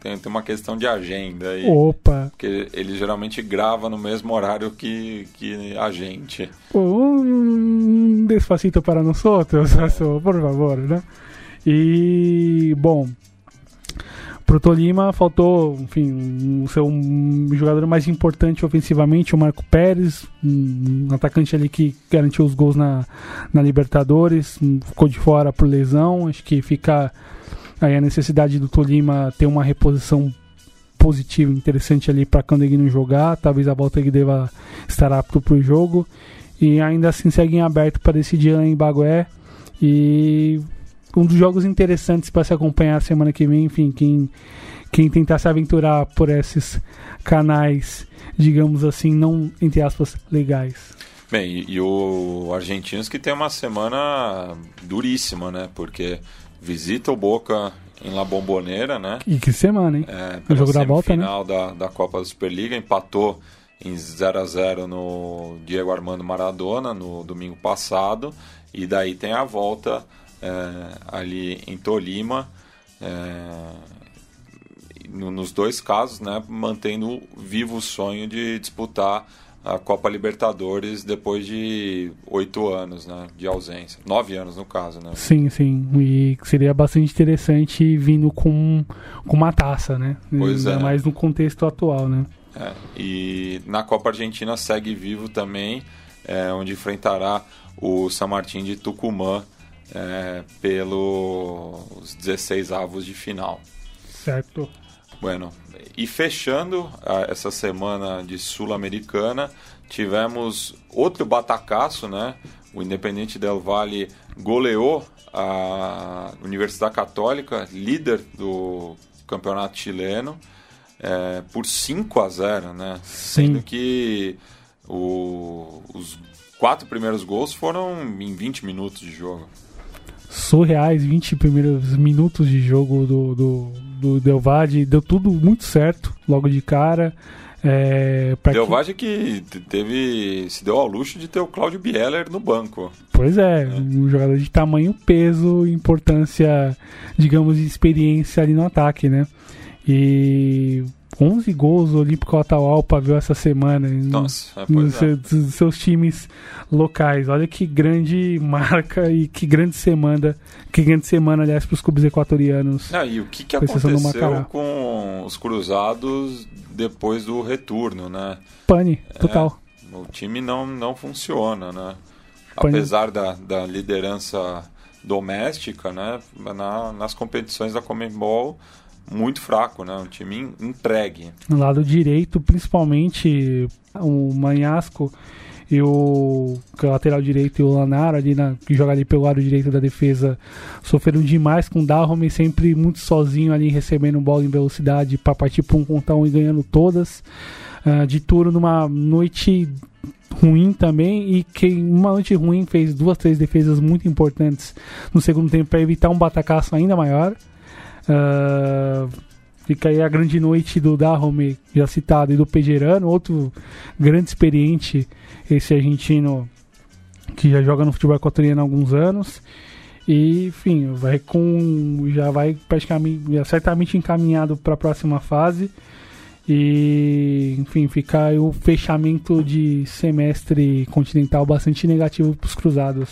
tem, tem uma questão de agenda aí. Opa! Porque ele geralmente grava no mesmo horário que, que a gente. Um despacito para nós outros, por favor, né? E, bom, pro Tolima faltou, enfim, o seu um jogador mais importante ofensivamente, o Marco Pérez, um atacante ali que garantiu os gols na, na Libertadores, um, ficou de fora por lesão, acho que fica aí a necessidade do Tolima ter uma reposição positiva, interessante ali para não jogar, talvez a volta ele deva estar apto para o jogo e ainda assim segue em aberto para decidir lá em Bagué e um dos jogos interessantes para se acompanhar semana que vem, enfim, quem, quem tentar se aventurar por esses canais, digamos assim, não, entre aspas, legais. Bem, e, e o Argentinos que tem uma semana duríssima, né? Porque visita o Boca em La Bombonera, né? E que semana, hein? É, O jogo da volta, né? semifinal da, da Copa da Superliga, empatou em 0 a 0 no Diego Armando Maradona no domingo passado e daí tem a volta é, ali em Tolima é, no, nos dois casos, né, mantendo vivo o sonho de disputar a Copa Libertadores depois de oito anos né, de ausência. Nove anos, no caso, né? Sim, sim. E seria bastante interessante vindo com, com uma taça, né? Pois Ainda é. mais no contexto atual, né? É. E na Copa Argentina segue vivo também, é, onde enfrentará o San Martín de Tucumã é, pelos 16 avos de final. Certo. Bueno, e fechando a, essa semana de Sul-Americana, tivemos outro batacaço, né? O Independente Del Valle goleou a Universidade Católica, líder do campeonato chileno, é, por 5 a 0, né? Sim. Sendo que o, os quatro primeiros gols foram em 20 minutos de jogo. Surreais, 20 primeiros minutos de jogo do, do do Delvade, deu tudo muito certo logo de cara. É, Delvade que... que teve se deu ao luxo de ter o Claudio Bieler no banco. Pois é, é, um jogador de tamanho, peso, importância, digamos, de experiência ali no ataque, né? E 11 gols o Olímpico Atahualpa viu essa semana Nossa, no, nos é. seus, seus, times locais. Olha que grande marca e que grande semana, que grande semana, aliás, para os clubes equatorianos. Ah, e o que, que aconteceu com os cruzados depois do retorno, né? Pane, total. É, o time não, não funciona, né? Pane. Apesar da, da liderança doméstica, né? Na, nas competições da Comembol muito fraco, né? Um time entregue. No lado direito, principalmente o Manhasco e o, lateral direito e o Lanaro ali na, que joga ali pelo lado direito da defesa sofreram demais com o Dahomey sempre muito sozinho ali recebendo bola em velocidade para partir para um contra um e ganhando todas uh, de turno numa noite ruim também e que uma noite ruim fez duas três defesas muito importantes no segundo tempo para evitar um batacaço ainda maior Uh, fica aí a grande noite do Dahomey, já citado, e do Pejerano, outro grande experiente, esse argentino que já joga no futebol equatoriano há alguns anos. E, enfim, vai com. Já vai praticamente. Já certamente encaminhado para a próxima fase. E, enfim, fica aí o fechamento de semestre continental bastante negativo para os cruzados.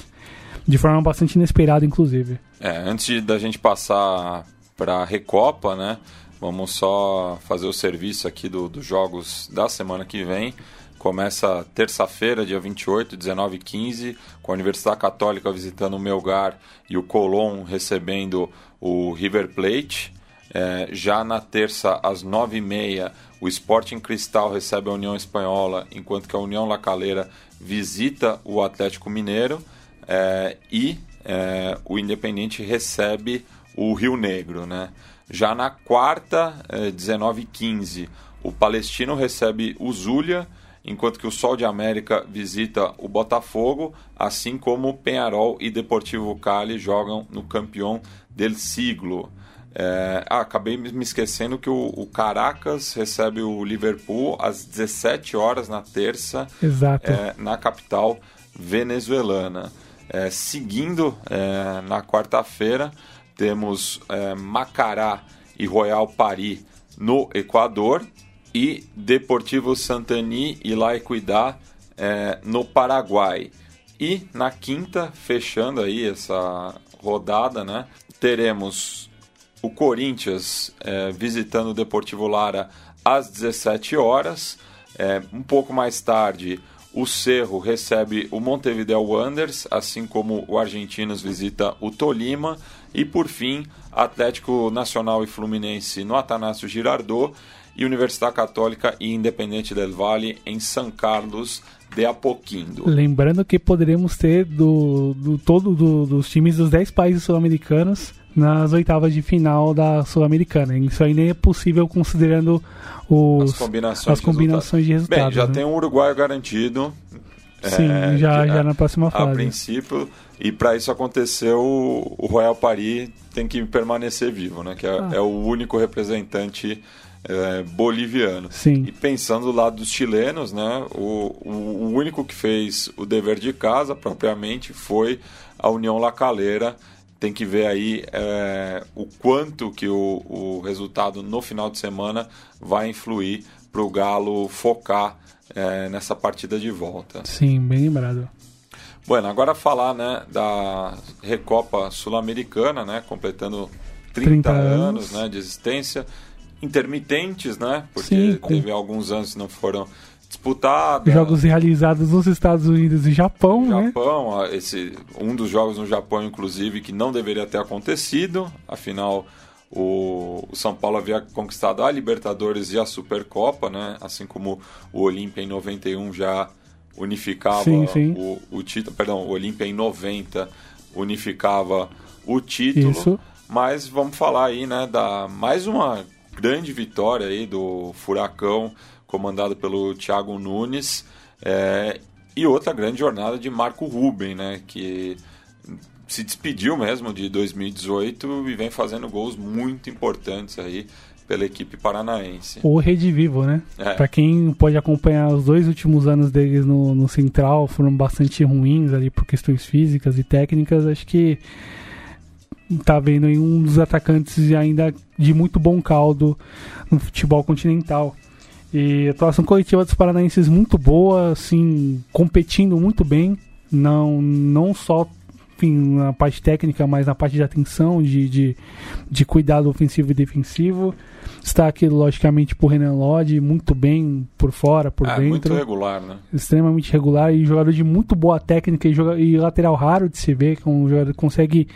De forma bastante inesperada, inclusive. É, antes da gente passar para a Recopa, né? Vamos só fazer o serviço aqui do, dos jogos da semana que vem. Começa terça-feira, dia 28, 19 e 15, com a Universidade Católica visitando o Melgar e o Colón recebendo o River Plate. É, já na terça, às 9h30, o Sporting Cristal recebe a União Espanhola, enquanto que a União La Calera visita o Atlético Mineiro. É, e é, o Independente recebe o Rio Negro, né? Já na quarta, eh, 19 e 15, o Palestino recebe o Zulia, enquanto que o Sol de América visita o Botafogo, assim como Penharol e Deportivo Cali jogam no campeão del siglo. É, ah, acabei me esquecendo que o, o, Caracas recebe o Liverpool às 17 horas na terça, é, na capital venezuelana. É, seguindo é, na quarta-feira, temos é, Macará e Royal Paris no Equador e Deportivo Santani e La Equidad é, no Paraguai. E na quinta, fechando aí essa rodada, né, teremos o Corinthians é, visitando o Deportivo Lara às 17 horas. É, um pouco mais tarde, o Cerro recebe o Montevideo Wanderers, assim como o Argentinos visita o Tolima. E por fim, Atlético Nacional e Fluminense no Atanásio Girardot e Universidade Católica e Independente del Valle em São Carlos de Apoquindo. Lembrando que poderemos ter do, do todo do, dos times dos 10 países sul-americanos nas oitavas de final da Sul-Americana. Isso aí nem é possível considerando os, as combinações, as combinações de resultados. Bem, já né? tem um uruguaio garantido. Sim, é, já, já na próxima fase. A princípio, e para isso acontecer, o, o, Royal Paris tem que permanecer vivo, né? Que é, ah. é o único representante é, boliviano. Sim. E pensando do lado dos chilenos, né? O, o, o, único que fez o dever de casa, propriamente, foi a União La Calera, tem que ver aí é, o quanto que o, o resultado no final de semana vai influir para o Galo focar é, nessa partida de volta. Sim, bem lembrado. Bueno, agora falar né, da Recopa Sul-Americana, né, completando 30, 30 anos, anos né, de existência, intermitentes, né, porque Sim, com... teve alguns anos que não foram disputados. Jogos realizados nos Estados Unidos e Japão, Japão né? Japão, esse, um dos jogos no Japão, inclusive, que não deveria ter acontecido, afinal o, São Paulo havia conquistado a Libertadores e a Supercopa, né? Assim como o Olímpia em 91 já unificava sim, sim. o, o título, perdão, o Olímpia em 90 unificava o título. Isso. Mas vamos falar aí, né, da mais uma grande vitória aí do Furacão, comandado pelo Thiago Nunes, é, e outra grande jornada de Marco Ruben, né, que se despediu mesmo de 2018 e vem fazendo gols muito importantes aí pela equipe paranaense. O Rede Vivo, né? É. Para quem pode acompanhar os dois últimos anos deles no, no Central, foram bastante ruins ali por questões físicas e técnicas. Acho que tá vendo aí um dos atacantes ainda de muito bom caldo no futebol continental. E a atuação coletiva dos paranaenses muito boa, assim, competindo muito bem, não, não só enfim, na parte técnica, mas na parte de atenção, de, de, de cuidado ofensivo e defensivo. Está aqui, logicamente, por Renan Lodge, muito bem por fora, por é, dentro. Muito regular, né? Extremamente regular e jogador de muito boa técnica e, joga, e lateral raro de se ver, que é um jogador que consegue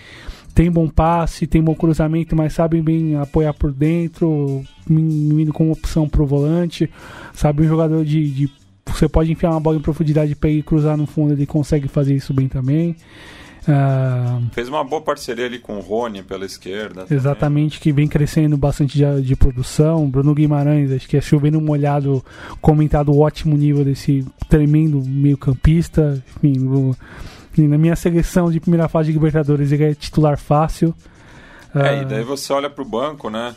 tem bom passe, tem bom cruzamento, mas sabe bem apoiar por dentro, indo como opção pro volante, sabe um jogador de, de você pode enfiar uma bola em profundidade para ir cruzar no fundo, ele consegue fazer isso bem também. Uh, Fez uma boa parceria ali com o Rony pela esquerda. Exatamente, também. que vem crescendo bastante de, de, produção. Bruno Guimarães, acho que é chovendo molhado, comentado o ótimo nível desse tremendo meio-campista. Enfim, no, na minha seleção de primeira fase de Libertadores, ele é titular fácil. É, uh, e daí você olha pro banco, né?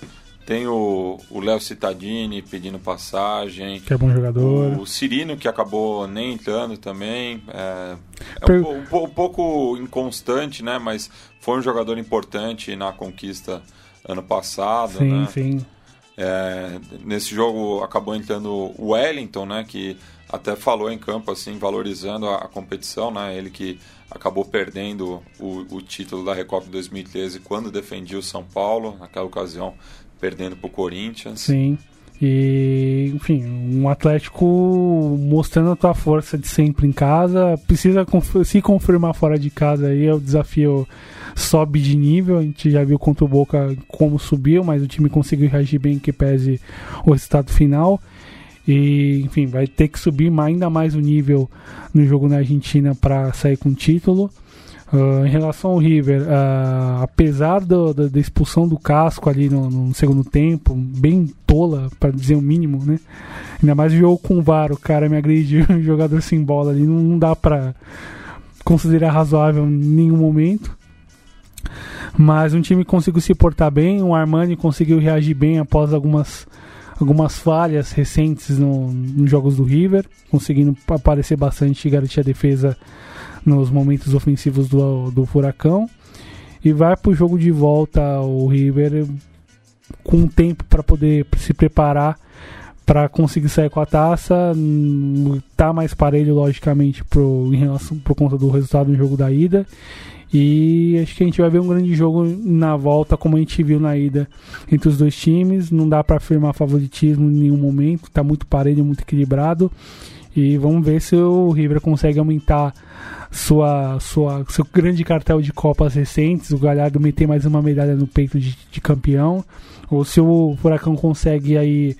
Tem o Léo Cittadini pedindo passagem. Que é bom jogador. O Cirino, que acabou nem entrando também. É, é per... um, um, um, pouco inconstante, né? Mas foi um jogador importante na conquista ano passado. Sim, né? sim. É, nesse jogo acabou entrando o Wellington, né? Que até falou em campo, assim, valorizando a, a competição, né? Ele que acabou perdendo o, o título da Recopa 2013 quando defendia o São Paulo. Naquela ocasião perdendo para o Corinthians. Sim. E, enfim, um Atlético mostrando a tua força de sempre em casa, precisa se confirmar fora de casa aí, é o desafio sobe de nível, a gente já viu contra o Boca como subiu, mas o time conseguiu reagir bem que pese o resultado final. E, enfim, vai ter que subir ainda mais o nível no jogo na Argentina para sair com o título. Uh, em relação ao River, uh, apesar do, do, da expulsão do casco ali no, no segundo tempo, bem tola, para dizer o mínimo, né? Ainda mais jogo com o VAR, o cara me agride um jogador sem bola ali, não, não dá para considerar razoável em nenhum momento. Mas um time conseguiu se portar bem, o Armani conseguiu reagir bem após algumas, algumas falhas recentes no, nos jogos do River, conseguindo aparecer bastante e garantir a defesa nos momentos ofensivos do, do Furacão. E vai para o jogo de volta o River com tempo para poder se preparar para conseguir sair com a taça. Tá mais parelho, logicamente, pro, em relação, por conta do resultado do jogo da ida. E acho que a gente vai ver um grande jogo na volta, como a gente viu na ida entre os dois times. Não dá para afirmar favoritismo em nenhum momento, tá muito parelho, muito equilibrado. E vamos ver se o River consegue aumentar sua, sua, seu grande cartel de Copas recentes, o Galhardo meter mais uma medalha no peito de, de campeão, ou se o Furacão consegue aí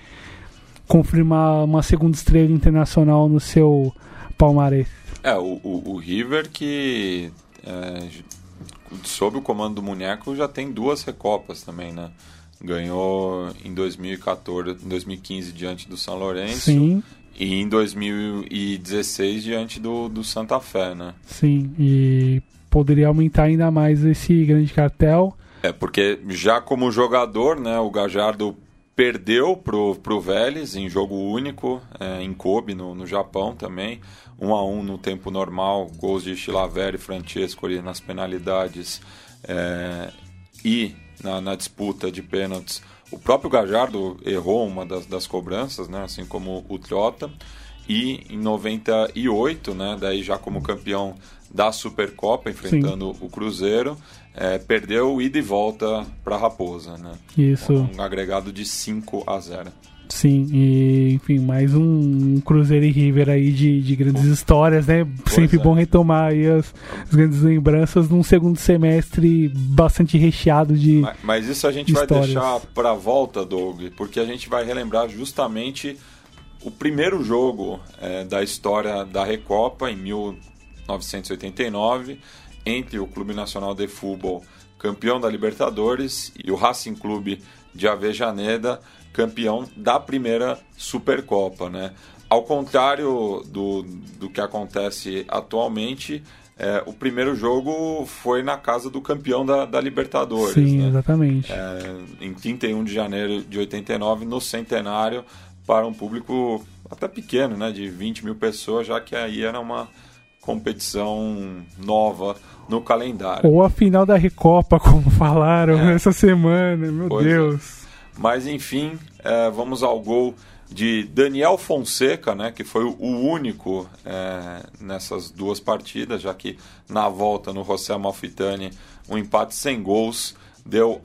confirmar uma segunda estrela internacional no seu palmarés. É, o, o, o River que é, sob o comando do Munheco já tem duas recopas também, né? Ganhou em 2014, 2015 diante do São Lourenço. Sim. E em 2016 diante do, do Santa Fé, né? Sim, e poderia aumentar ainda mais esse grande cartel. É, porque já como jogador, né, o Gajardo perdeu pro, pro Vélez em jogo único, é, em Kobe, no, no Japão também. 1 um a 1 um no tempo normal, gols de Chilaveri e Francesco ali nas penalidades É, e na, na, disputa de pênaltis, o próprio Gajardo errou uma das, das cobranças, né, assim como o Trota. E em 98, né, daí já como campeão da Supercopa, enfrentando Sim. o Cruzeiro, é, perdeu ida e volta para a Raposa. Né? Isso. Um agregado de 5 a 0. Sim, e enfim, mais um Cruzeiro e River aí de, de grandes histórias, né? Pois Sempre é. bom retomar aí as, as, grandes lembranças num segundo semestre bastante recheado de. Mas, mas isso a gente vai histórias. deixar para volta, Doug, porque a gente vai relembrar justamente o primeiro jogo é, da história da Recopa em 1989 entre o Clube Nacional de Futebol, campeão da Libertadores, e o Racing Clube de Avejaneda campeão da primeira Supercopa, né? Ao contrário do, do que acontece atualmente, é, o primeiro jogo foi na casa do campeão da, da Libertadores. Sim, né? exatamente. É, em 31 de janeiro de 89, no centenário, para um público até pequeno, né, de 20 mil pessoas, já que aí era uma competição nova no calendário. Ou a final da Recopa, como falaram é. essa semana, meu pois é. Deus. Mas enfim, é, vamos ao gol de Daniel Fonseca, né, que foi o único é, nessas duas partidas, já que na volta no José Amalfitani um empate sem gols deu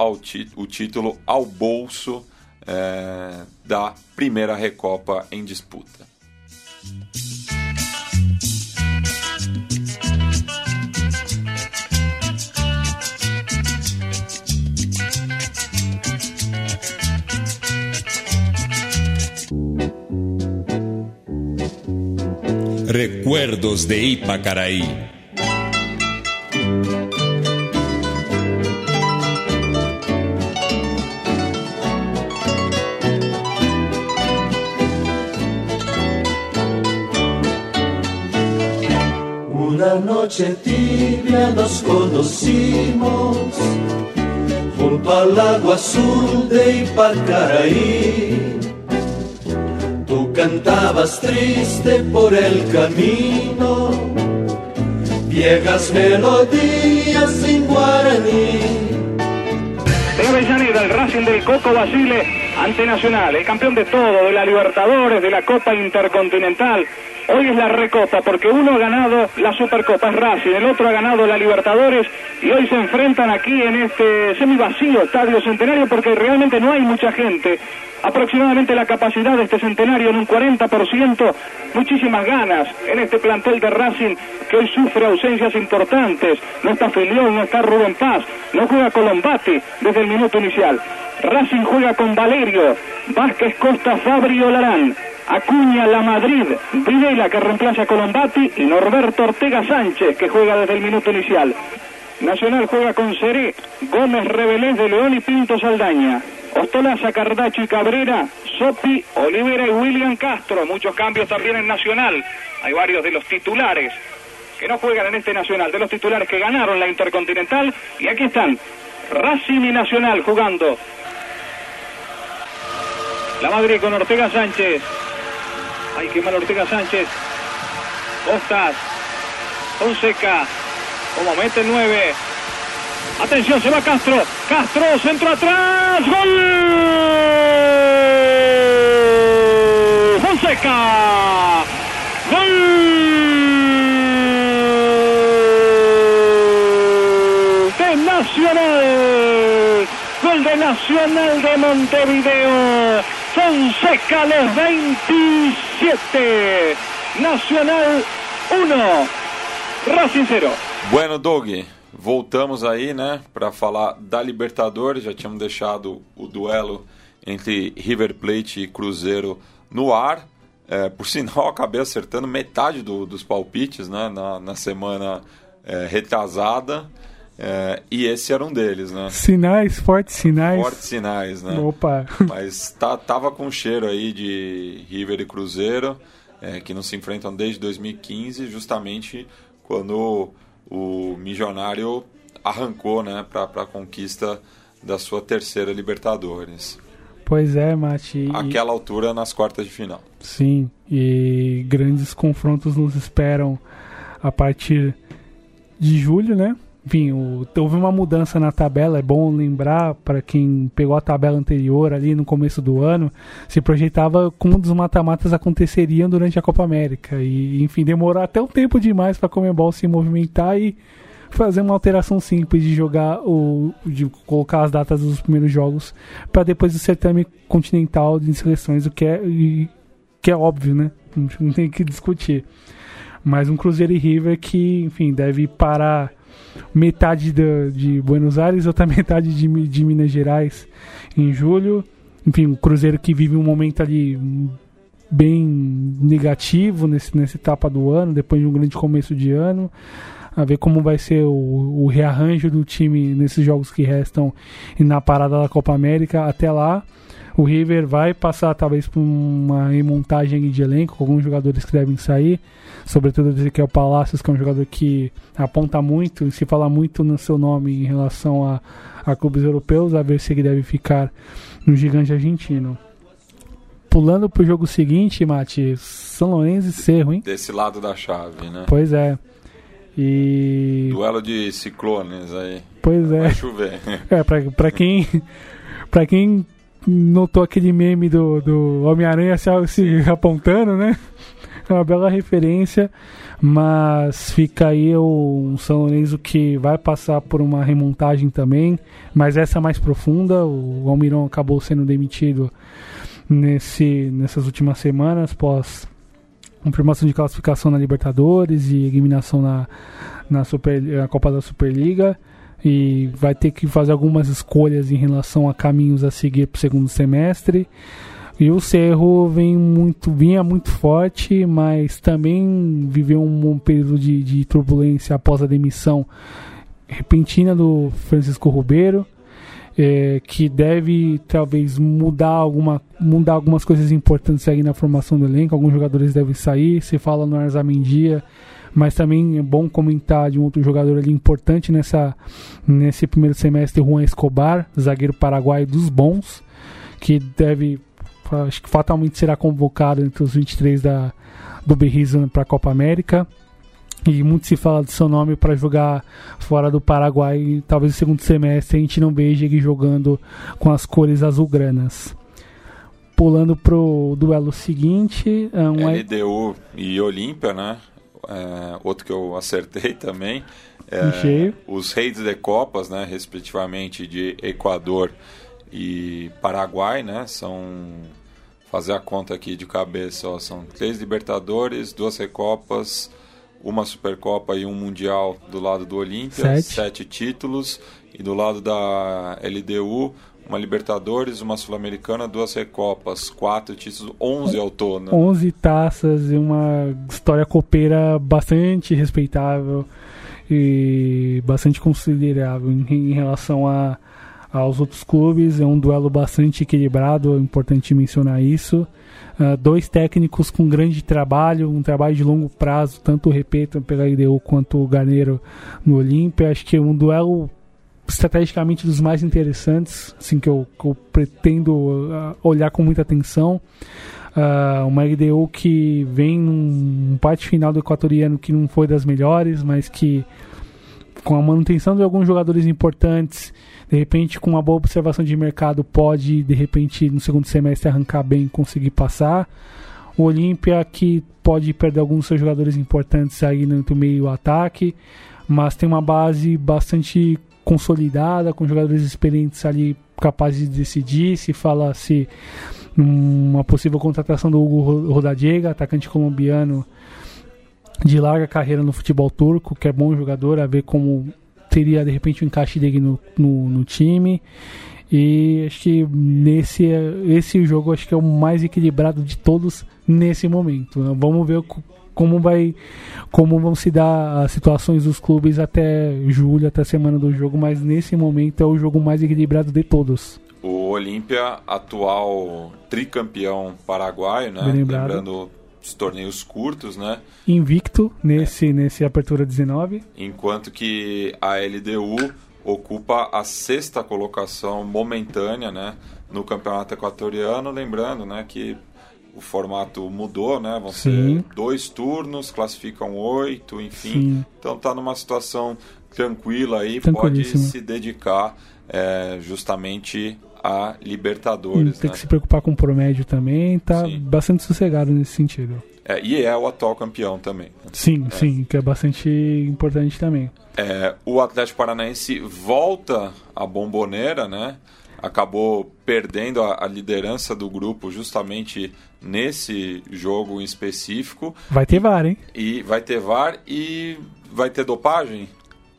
o título ao bolso é, da primeira Recopa em disputa. Recuerdos de Ipacaraí. Una noche tibia nos conocimos junto al agua azul de Ipacaraí cantabas triste por el camino, viejas melodías sin guaraní. De Avellaneda, el Racing del Coco Basile ante Nacional, el campeón de todo, de la Libertadores, de la Copa Intercontinental. Hoy es la recopa porque uno ha ganado la Supercopa, Racing, el otro ha ganado la Libertadores y hoy se enfrentan aquí en este semivacío Estadio Centenario porque realmente no hay mucha gente aproximadamente la capacidad de este centenario en un 40%, muchísimas ganas en este plantel de Racing que hoy sufre ausencias importantes. No está Felión, no está Rubén Paz, no juega Colombati desde el minuto inicial. Racing juega con Valerio, Vázquez Costa, Fabio Larán. Acuña La Madrid, Videla que reemplaza a Colombati y Norberto Ortega Sánchez que juega desde el minuto inicial. Nacional juega con Seré, Gómez Rebelés de León y Pinto Saldaña. Ostolaza, Cardacho y Cabrera, Sopi, Olivera y William Castro. Muchos cambios también en Nacional. Hay varios de los titulares que no juegan en este Nacional, de los titulares que ganaron la Intercontinental. Y aquí están, Racing y Nacional jugando. La Madrid con Ortega Sánchez. Ay, qué mal Ortega Sánchez. Costas. Fonseca. Como mete nueve. Atención, se va Castro. Castro, centro atrás. ¡Gol! Fonseca. ¡Gol! De Nacional. Gol de Nacional de Montevideo. Fonseca los 27. Nacional 1. Racing 0. Bueno, Doggy. Voltamos aí, né, para falar da Libertadores. Já tínhamos deixado o duelo entre River Plate e Cruzeiro no ar. É, por sinal, acabei acertando metade do, dos palpites né, na, na semana é, retrasada. É, e esse era um deles, né? Sinais, fortes sinais. Fortes sinais, né? Opa! Mas tá, tava com cheiro aí de River e Cruzeiro, é, que não se enfrentam desde 2015, justamente quando o Milionário arrancou né, para a conquista da sua terceira Libertadores. Pois é, Mati. Aquela altura nas quartas de final. Sim, e grandes confrontos nos esperam a partir de julho, né? Enfim, o, houve uma mudança na tabela. É bom lembrar para quem pegou a tabela anterior ali no começo do ano, se projetava como dos mata-matas aconteceriam durante a Copa América. E, enfim, demorou até um tempo demais para a Comembol se movimentar e fazer uma alteração simples de jogar o de colocar as datas dos primeiros jogos para depois do certame continental de seleções, o que é que é óbvio, né? Não tem que discutir. Mas um Cruzeiro e River que, enfim, deve parar metade de, Buenos Aires, outra metade de, de Minas Gerais em julho. Enfim, o Cruzeiro que vive um momento ali bem negativo nesse, nessa etapa do ano, depois de um grande começo de ano. A ver como vai ser o, o rearranjo do time nesses jogos que restam e na parada da Copa América até lá. O River vai passar talvez por uma remontagem de elenco, com alguns jogadores que devem sair, sobretudo Ezequiel Palacios, que é um jogador que aponta muito e se fala muito no seu nome em relação a, a clubes europeus, a ver se ele deve ficar no gigante argentino. Pulando para o jogo seguinte, Mati, São Lourenço e Cerro, hein? Desse lado da chave, né? Pois é. E. Duelo de ciclones aí. Pois é. Vai chover. É, pra, pra quem. pra quem notou aquele meme do, do Homem-Aranha se, se apontando, né? É uma bela referência, mas fica aí o São Lourenço que vai passar por uma remontagem também, mas essa mais profunda. O Almirão acabou sendo demitido nesse, nessas últimas semanas, pós confirmação de classificação na Libertadores e eliminação na, na, Super, na Copa da Superliga e vai ter que fazer algumas escolhas em relação a caminhos a seguir para o segundo semestre. E o Cerro vem muito, vinha muito forte, mas também viveu um, um período de, de, turbulência após a demissão repentina do Francisco Ribeiro, é, que deve talvez mudar, alguma, mudar algumas coisas importantes aí na formação do elenco. Alguns jogadores devem sair. Se fala no Arzamendia mas também é bom comentar de um outro jogador ali importante nessa, nesse primeiro semestre, Juan Escobar, zagueiro paraguaio dos bons, que deve, acho que fatalmente será convocado entre os 23 da, do Berrizo para a Copa América. E muito se fala do seu nome para jogar fora do Paraguai. Talvez no segundo semestre a gente não veja ele jogando com as cores azulgranas. Pulando pro duelo seguinte. É um LDU e Olímpia, né? É, outro que eu acertei também. É, os reis de Copas, né, respectivamente de Equador e Paraguai, né, são fazer a conta aqui de cabeça, ó, são três Libertadores, duas Recopas, uma Supercopa e um Mundial do lado do Olímpia, sete. sete títulos, e do lado da LDU uma Libertadores, uma Sul-Americana, duas Recopas, quatro títulos, onze ao todo. Né? Onze taças e uma história copeira bastante respeitável e bastante considerável em, relação a, aos outros clubes. É um duelo bastante equilibrado, é importante mencionar isso. Uh, dois técnicos com grande trabalho, um trabalho de longo prazo, tanto o Repeto pela IDU quanto o Garneiro no Olímpia. Acho que é um duelo estrategicamente dos mais interessantes, assim que eu, que eu pretendo uh, olhar com muita atenção. Uh, uma LDU que vem num parte final do equatoriano que não foi das melhores, mas que com a manutenção de alguns jogadores importantes, de repente com uma boa observação de mercado pode de repente no segundo semestre arrancar bem, conseguir passar. O Olímpia que pode perder alguns dos seus jogadores importantes aí no meio ataque, mas tem uma base bastante consolidada, com jogadores experientes ali capazes de decidir. Se fala se uma possível contratação do Hugo Rodadiega, atacante colombiano de larga carreira no futebol turco, que é bom jogador, a ver como teria de repente o um encaixe dele no, no, no, time. E acho que nesse esse jogo acho que é o mais equilibrado de todos nesse momento. Vamos ver como vai como vão se dar as situações dos clubes até julho, até a semana do jogo, mas nesse momento é o jogo mais equilibrado de todos. O Olímpia, atual tricampeão paraguaio, né? Lembrando os torneios curtos, né? Invicto nesse, é. nesse Apertura 19. Enquanto que a LDU ocupa a sexta colocação momentânea, né? No campeonato equatoriano, lembrando, né? Que o formato mudou, né? Vão Sim. ser dois turnos, classificam oito, enfim. Sim. Então tá numa situação tranquila aí, pode se dedicar é, justamente a Libertadores. Tem né? que se preocupar com o promédio também, tá Sim. bastante sossegado nesse sentido. É, e é o atual campeão também. Sim, é. sim, que é bastante importante também. É, o Atlético Paranaense volta à bomboneira, né? Acabou perdendo a, a, liderança do grupo justamente nesse jogo em específico. Vai ter VAR, hein? E vai ter VAR e vai ter dopagem?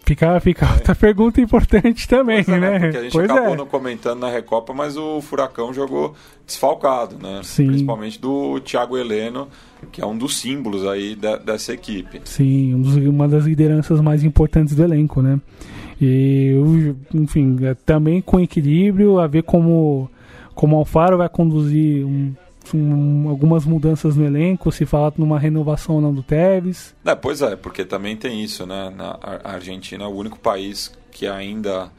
Fica, fica é. outra pergunta importante também, é, né? Porque a gente pois acabou é. não comentando na Recopa, mas o Furacão jogou desfalcado, né? Sim. Principalmente do Thiago Heleno, que é um dos símbolos aí da, dessa equipe. Sim, um uma das lideranças mais importantes do elenco, né? E, enfim, é também com equilíbrio, a ver como, como o Alfaro vai conduzir um, um, algumas mudanças no elenco, se fala numa renovação ou não do Tevez. É, pois é, porque também tem isso, né? Na, a Argentina é o único país que ainda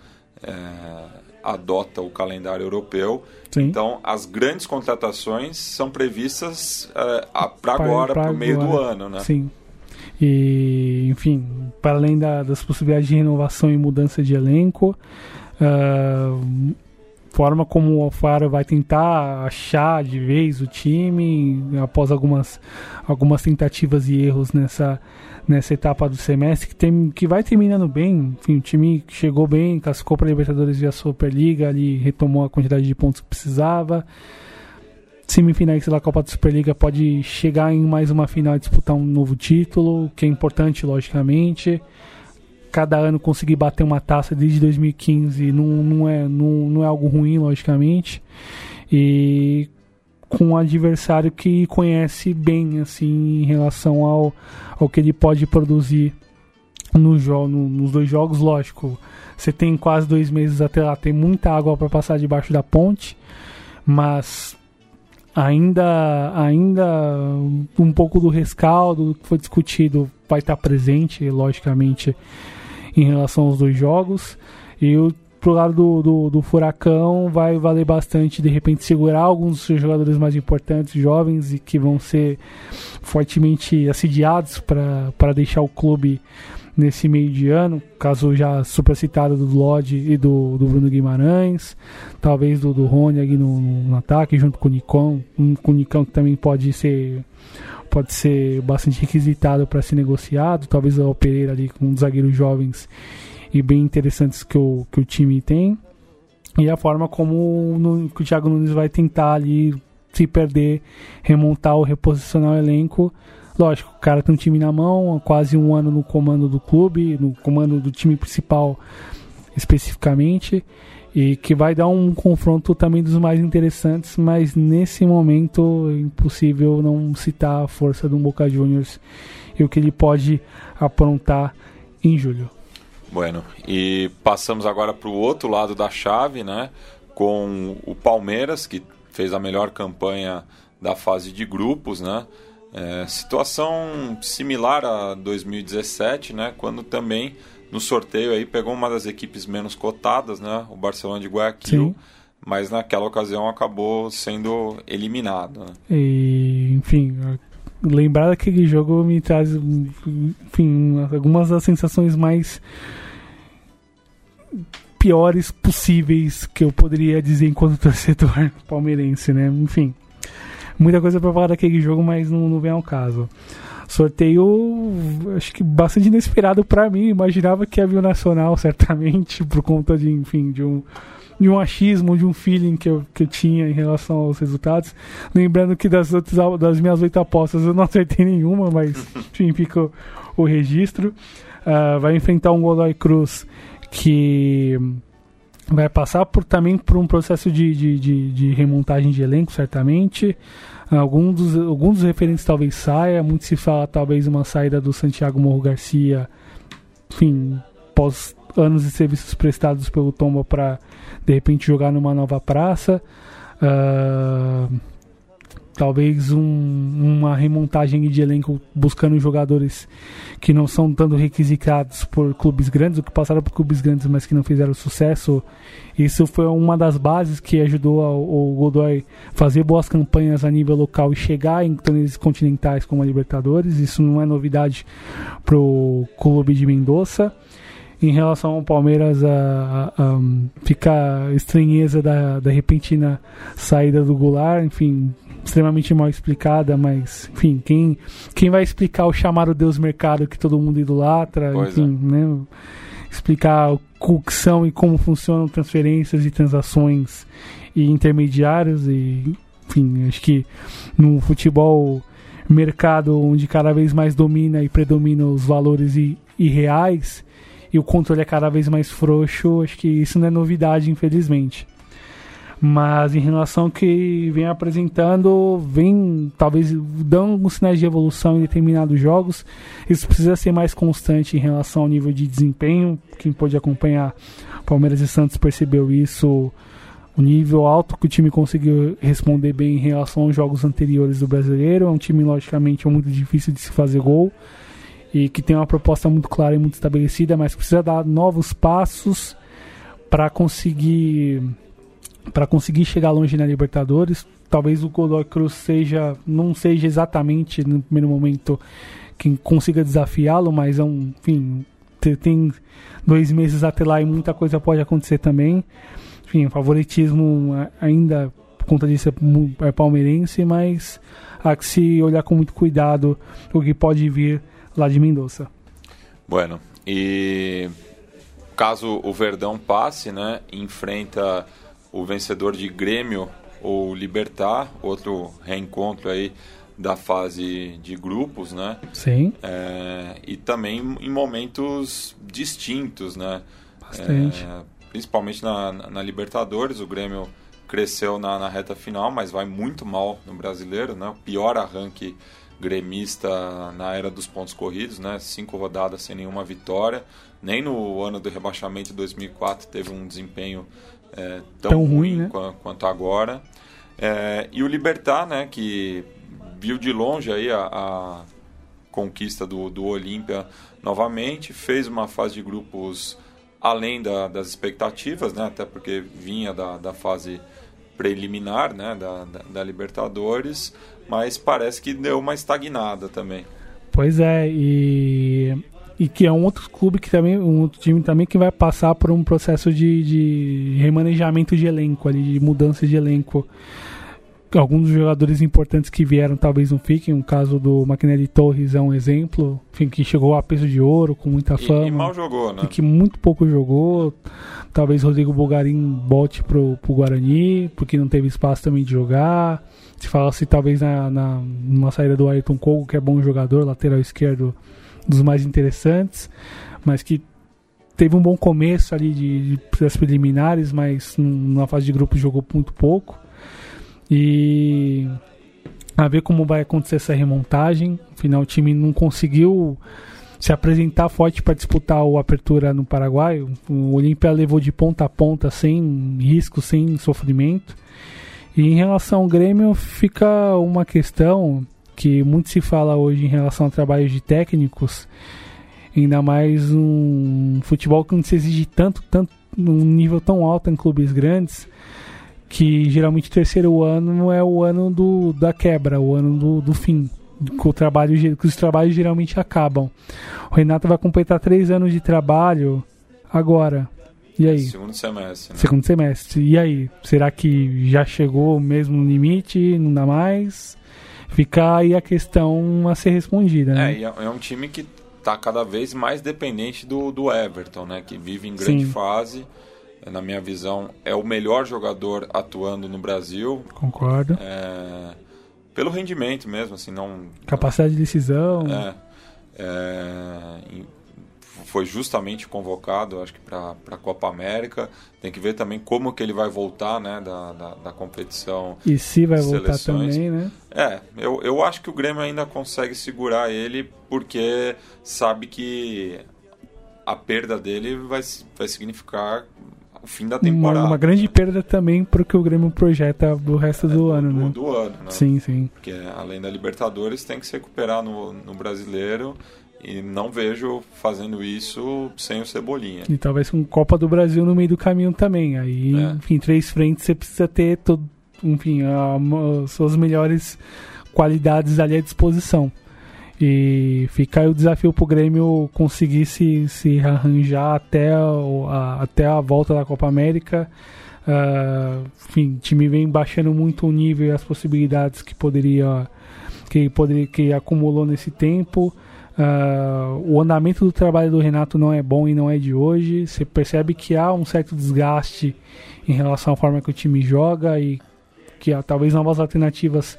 é, adota o calendário europeu. Sim. Então, as grandes contratações são previstas é, para agora, para o meio do ano, né? Sim. E, enfim, para além da, das possibilidades de renovação e mudança de elenco, uh, forma como o Alfaro vai tentar achar de vez o time após algumas, algumas tentativas e erros nessa, nessa etapa do semestre que, tem, que vai terminando bem. Enfim, o time chegou bem, cascou para a Libertadores via Superliga, ali retomou a quantidade de pontos que precisava. Semifinais da Copa da Superliga pode chegar em mais uma final e disputar um novo título, que é importante, logicamente cada ano conseguir bater uma taça desde 2015 não, não, é, não, não é algo ruim, logicamente. E com um adversário que conhece bem assim em relação ao, ao que ele pode produzir no jogo, no, nos dois jogos, lógico. Você tem quase dois meses até lá, tem muita água para passar debaixo da ponte, mas ainda ainda um pouco do rescaldo que foi discutido vai estar presente, logicamente, em relação aos dois jogos. E o pro lado do, do, do, Furacão vai valer bastante de repente segurar alguns dos seus jogadores mais importantes, jovens e que vão ser fortemente assediados para deixar o clube nesse meio de ano, caso já supercitado do Lodge e do, do Bruno Guimarães, talvez do, do Rony aqui no, no, ataque, junto com o Nicão, um, com o Nicão que também pode ser pode ser bastante requisitado para ser negociado. Talvez o Pereira ali com um zagueiros jovens e bem interessantes que o, que o time tem. E a forma como no, o Thiago Nunes vai tentar ali se perder, remontar ou reposicionar o elenco. Lógico, o cara tem um time na mão, há quase um ano no comando do clube, no comando do time principal especificamente e que vai dar um confronto também dos mais interessantes, mas nesse momento é impossível não citar a força do Boca Juniors e o que ele pode aprontar em julho. Bueno, e passamos agora para o outro lado da chave, né? Com o Palmeiras, que fez a melhor campanha da fase de grupos, né? É, situação similar a 2017, né? Quando também no sorteio aí pegou uma das equipes menos cotadas, né? O Barcelona de Guayaquil. Sim. Mas naquela ocasião acabou sendo eliminado. Né? E, enfim, lembrar daquele jogo me traz, enfim, algumas das sensações mais piores possíveis que eu poderia dizer enquanto torcedor palmeirense, né? Enfim, muita coisa para falar daquele jogo, mas não, não vem ao caso. Sorteio, acho que bastante inesperado para mim. Imaginava que havia o Nacional, certamente, por conta de, enfim, de um, de um achismo, de um feeling que eu, que eu tinha em relação aos resultados. Lembrando que das, outras, das minhas oito apostas eu não acertei nenhuma, mas, enfim, fica o, o registro. Uh, vai enfrentar um Godoy Cruz que vai passar por, também por um processo de, de, de, de remontagem de elenco, certamente. Alguns dos, dos referentes talvez saia, muito se fala talvez uma saída do Santiago Morro Garcia, enfim, pós anos de serviços prestados pelo Tomba para de repente jogar numa nova praça. Uh, talvez um, uma remontagem de elenco buscando jogadores que não são tanto requisitados por clubes grandes, ou que passaram por clubes grandes, mas que não fizeram sucesso. Isso foi uma das bases que ajudou o Godoy fazer boas campanhas a nível local e chegar em torneios continentais como a Libertadores. Isso não é novidade para o clube de Mendoza em relação ao Palmeiras a, a, a ficar estranheza da, da repentina saída do Goulart, enfim, extremamente mal explicada, mas enfim, quem, quem vai explicar o chamado Deus Mercado que todo mundo idolatra, pois enfim, é. né? Explicar o que são e como funcionam transferências e transações e intermediários e enfim, acho que no futebol mercado onde cada vez mais domina e predomina os valores e, e reais, e o controle é cada vez mais frouxo, acho que isso não é novidade, infelizmente. Mas em relação ao que vem apresentando, vem talvez dando alguns sinais de evolução em determinados jogos. Isso precisa ser mais constante em relação ao nível de desempenho. Quem pôde acompanhar Palmeiras e Santos percebeu isso o nível alto que o time conseguiu responder bem em relação aos jogos anteriores do brasileiro. É um time, logicamente, muito difícil de se fazer gol e que tem uma proposta muito clara e muito estabelecida, mas precisa dar novos passos para conseguir para conseguir chegar longe na Libertadores. Talvez o Godoy Cruz seja não seja exatamente no primeiro momento quem consiga desafiá-lo, mas é um, enfim, tem dois meses até lá e muita coisa pode acontecer também. Enfim, o favoritismo ainda por conta disso é, é palmeirense, mas há que se olhar com muito cuidado o que pode vir lá de Mendoza. Bueno, e caso o Verdão passe, né, enfrenta o vencedor de Grêmio ou Libertar, outro reencontro aí da fase de grupos, né? Sim. É, e também em momentos distintos, né? Bastante. É, principalmente na, na, Libertadores, o Grêmio cresceu na, na, reta final, mas vai muito mal no Brasileiro, né? O pior arranque gremista na era dos pontos corridos, né? Cinco rodadas sem nenhuma vitória. Nem no ano do rebaixamento de 2004 teve um desempenho é, tão, tão, ruim, ruim né? quanto, quanto, agora. É, e o Libertar, né? Que viu de longe aí a, a conquista do, do Olímpia novamente, fez uma fase de grupos além da, das expectativas, né? Até porque vinha da, da fase preliminar, né? Da, da, da Libertadores mas parece que deu uma estagnada também. Pois é, e, e que é um outro clube que também, um outro time também que vai passar por um processo de, de remanejamento de elenco ali, de mudança de elenco. Alguns jogadores importantes que vieram talvez não fiquem. O caso do Maquinelli Torres é um exemplo. Enfim, que chegou a peso de ouro, com muita fama. E, e mal jogou, né? E que muito pouco jogou. Talvez Rodrigo Bulgarim volte pro, pro Guarani, porque não teve espaço também de jogar. Se fala-se talvez na, na, numa saída do Ayrton Kogo, que é bom jogador, lateral esquerdo, dos mais interessantes, mas que teve um bom começo ali de, das preliminares, mas numa fase de grupo jogou muito pouco. E a ver como vai acontecer essa remontagem. Afinal, o time não conseguiu se apresentar forte para disputar o Apertura no Paraguai. O Olímpia levou de ponta a ponta sem risco, sem sofrimento. E em relação ao Grêmio, fica uma questão que muito se fala hoje em relação a trabalhos de técnicos, ainda mais um futebol que não se exige tanto, tanto num nível tão alto em clubes grandes, que geralmente o terceiro ano é o ano do, da quebra, o ano do, do fim. Que, o trabalho, que os trabalhos geralmente acabam. O Renato vai completar três anos de trabalho agora. E aí? Segundo semestre. Né? Segundo semestre. E aí? Será que já chegou mesmo no limite? Não dá mais? Fica aí a questão a ser respondida. Né? É, é, é um time que está cada vez mais dependente do, do Everton, né? Que vive em grande Sim. fase. Na minha visão, é o melhor jogador atuando no Brasil. Concordo. É, pelo rendimento mesmo, assim, não. Capacidade de decisão. É. é foi justamente convocado, acho que para a Copa América. Tem que ver também como que ele vai voltar, né, da, da, da competição. E se vai voltar também, né? É, eu, eu acho que o Grêmio ainda consegue segurar ele porque sabe que a perda dele vai, vai significar o fim da temporada. Uma, uma grande perda também para o que o Grêmio projeta do resto do é, ano, do, né? Do ano, né? Sim, sim. Porque além da Libertadores tem que se recuperar no, no brasileiro e não vejo fazendo isso sem o Cebolinha. E talvez com Copa do Brasil no meio do caminho também. Aí, é. enfim, três frentes você precisa ter todo, enfim, as suas melhores qualidades ali à disposição. E fica aí o desafio pro Grêmio conseguir se, se arranjar até a, até a volta da Copa América. Uh, enfim, o time vem baixando muito o nível e as possibilidades que poderia que poderia que acumulou nesse tempo. Uh, o andamento do trabalho do Renato não é bom e não é de hoje. Você percebe que há um certo desgaste em relação à forma que o time joga e que há talvez novas alternativas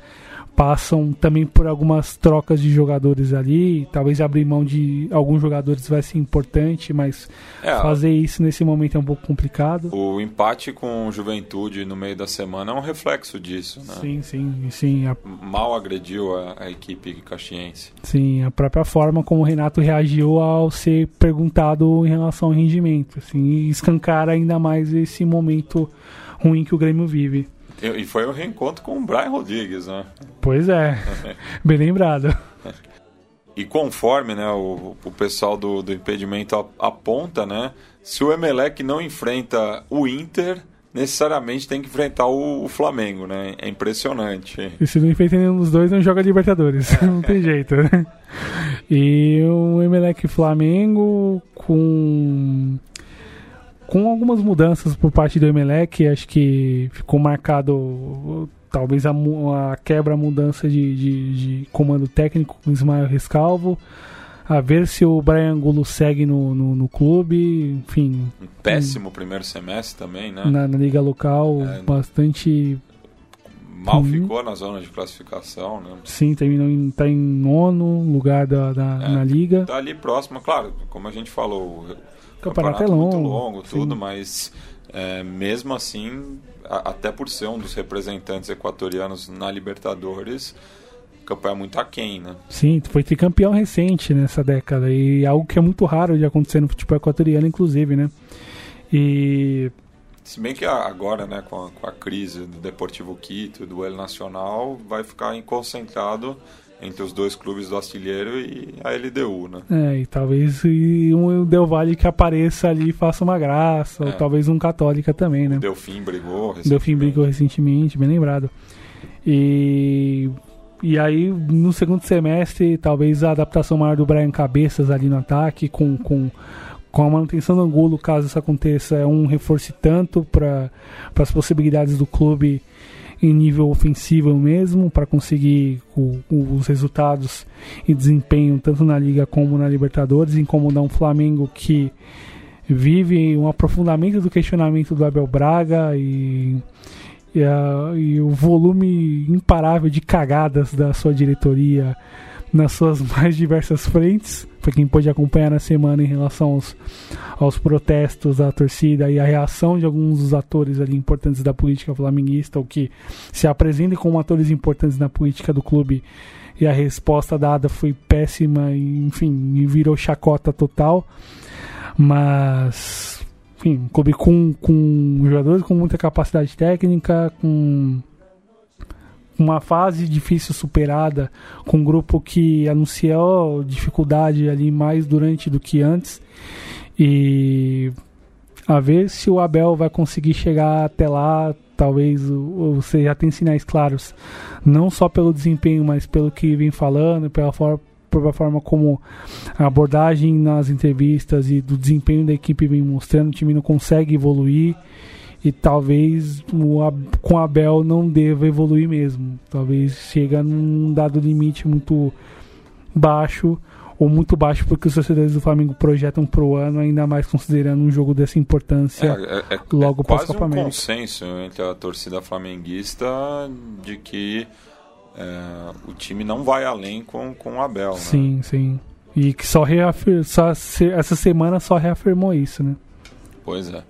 passam também por algumas trocas de jogadores ali. Talvez abrir mão de alguns jogadores vai ser importante, mas é, fazer isso nesse momento é um pouco complicado. O empate com Juventude no meio da semana é um reflexo disso, né? Sim, sim, sim. A... Mal agrediu a, a, equipe caxiense. Sim, a própria forma como o Renato reagiu ao ser perguntado em relação ao rendimento, assim, escancar ainda mais esse momento ruim que o Grêmio vive. E foi o reencontro com o Brian Rodrigues, né? Pois é, bem lembrado. E conforme né, o, o pessoal do, do impedimento aponta, né? Se o Emelec não enfrenta o Inter, necessariamente tem que enfrentar o, o, Flamengo, né? É impressionante. E se não enfrenta nenhum dos dois, não joga Libertadores. não tem jeito, né? E o Emelec Flamengo com com algumas mudanças por parte do Emelec, acho que ficou marcado talvez a, a quebra, a mudança de, de, de, comando técnico com Ismael Rescalvo. A ver se o Brian Angulo segue no, no, no clube, enfim. Um péssimo um, primeiro semestre também, né? Na, na liga local, é, bastante. Mal ficou na zona de classificação, né? Sim, terminou em, tá em nono lugar da, da é, na liga. Tá ali próximo, claro, como a gente falou, campeonato, campeonato é longo, muito longo, tudo, sim. mas é, mesmo assim, a, até por ser um dos representantes equatorianos na Libertadores, o campeão é muito aquém, né? Sim, foi tricampeão recente nessa década e algo que é muito raro de acontecer no futebol equatoriano, inclusive, né? E se bem que agora, né, com a, com a crise do Deportivo Quito, do El Nacional, vai ficar concentrado entre os dois clubes do Astilheiro e a LDU, né? É, e talvez um Del Valle que apareça ali e faça uma graça, é. ou talvez um Católica também, né? O Delfim brigou recentemente. Delfim brigou recentemente, bem lembrado. E e aí, no segundo semestre, talvez a adaptação maior do Brian Cabeças ali no ataque, com, com, com a manutenção do Angulo, caso isso aconteça, é um reforço tanto para as possibilidades do clube em nível ofensivo mesmo para conseguir o, o, os resultados e desempenho tanto na Liga como na Libertadores, incomodar um Flamengo que vive um aprofundamento do questionamento do Abel Braga e, e, a, e o volume imparável de cagadas da sua diretoria nas suas mais diversas frentes. Foi quem pôde acompanhar na semana em relação aos, aos protestos da torcida e a reação de alguns dos atores ali importantes da política flamenguista, ou que se apresentem como atores importantes na política do clube. E a resposta dada foi péssima, e, enfim, virou chacota total. Mas, enfim, um clube com, com jogadores com muita capacidade técnica, com uma fase difícil superada, com um grupo que anunciou dificuldade ali mais durante do que antes. E a ver se o Abel vai conseguir chegar até lá. Talvez você já tem sinais claros, não só pelo desempenho, mas pelo que vem falando, pela forma, pela forma como a abordagem nas entrevistas e do desempenho da equipe vem mostrando. O time não consegue evoluir e talvez o, com Abel não deva evoluir mesmo. Talvez chega num dado limite muito baixo ou muito baixo porque os torcedores do Flamengo projetam para o ano, ainda mais considerando um jogo dessa importância é, é, é, logo é quase um consenso entre a torcida flamenguista de que é, o time não vai além com, com o Abel. Né? Sim, sim. E que só, reafir, só essa semana só reafirmou isso, né? Pois é.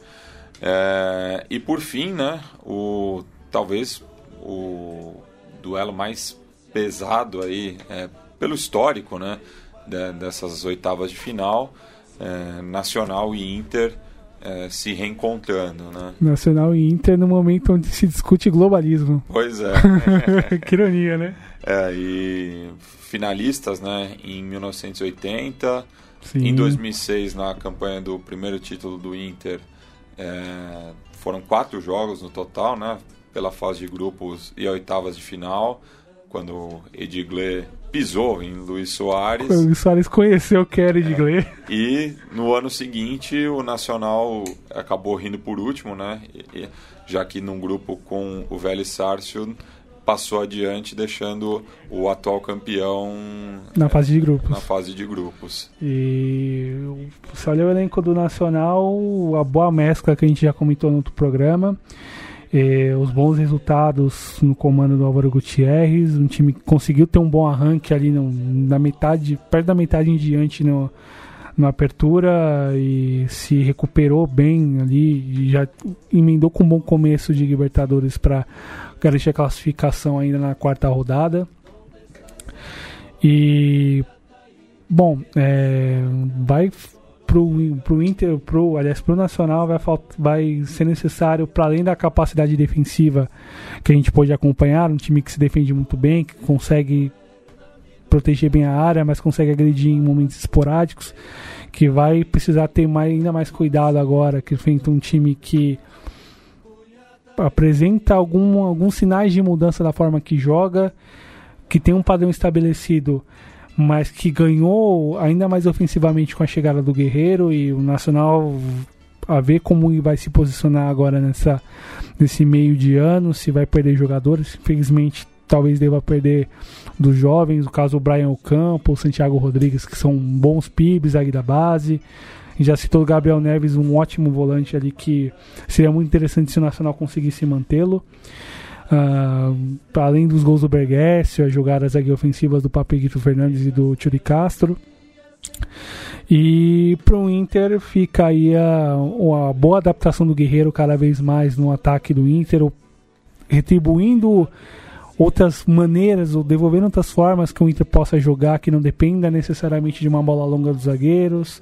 É, e por fim, né, o, talvez o duelo mais pesado aí, é, pelo histórico né, de, dessas oitavas de final, é, Nacional e Inter, é, se reencontrando, né? Nacional e Inter no momento onde se discute globalismo. Pois é. que ironia, né? É, e finalistas, né, em 1980, Sim. em 2006 na campanha do primeiro título do Inter, é, foram quatro jogos no total, né, pela fase de grupos e oitavas de final, quando Edgley pisou em Luiz Soares. O Luiz Soares conheceu o Edgley. É, e no ano seguinte o Nacional acabou rindo por último, né? Já que num grupo com o Vélez Sarsfield passou adiante, deixando o atual campeão na fase de grupos. Na fase de grupos. E se olha o elenco do Nacional, a boa mescla que a gente já comentou no outro programa. Eh, os bons resultados no comando do Álvaro Gutierrez, um time que conseguiu ter um bom arranque ali no, na metade, perto da metade em diante no, na apertura e se recuperou bem ali já emendou com um bom começo de Libertadores para garantir a classificação ainda na quarta rodada. E bom, é, vai pro, pro Inter, pro, aliás, pro Nacional vai, vai ser necessário, para além da capacidade defensiva que a gente pode acompanhar, um time que se defende muito bem, que consegue proteger bem a área, mas consegue agredir em momentos esporádicos, que vai precisar ter mais, ainda mais cuidado agora, que enfrenta um time que apresenta algum, alguns sinais de mudança da forma que joga, que tem um padrão estabelecido mas que ganhou ainda mais ofensivamente com a chegada do Guerreiro e o Nacional a ver como vai se posicionar agora nessa nesse meio de ano, se vai perder jogadores, infelizmente talvez deva perder dos jovens, no caso o Brian Ocampo, o Santiago Rodrigues, que são bons pibes aí da base. Já citou o Gabriel Neves, um ótimo volante ali que seria muito interessante se o Nacional conseguisse mantê-lo. Uh, além dos gols do Bergessio, as jogadas aqui ofensivas do Papeguito Fernandes e do Turi Castro. E para o Inter fica aí a, a, boa adaptação do Guerreiro cada vez mais no ataque do Inter, retribuindo outras maneiras ou devolvendo outras formas que o Inter possa jogar que não dependa necessariamente de uma bola longa dos zagueiros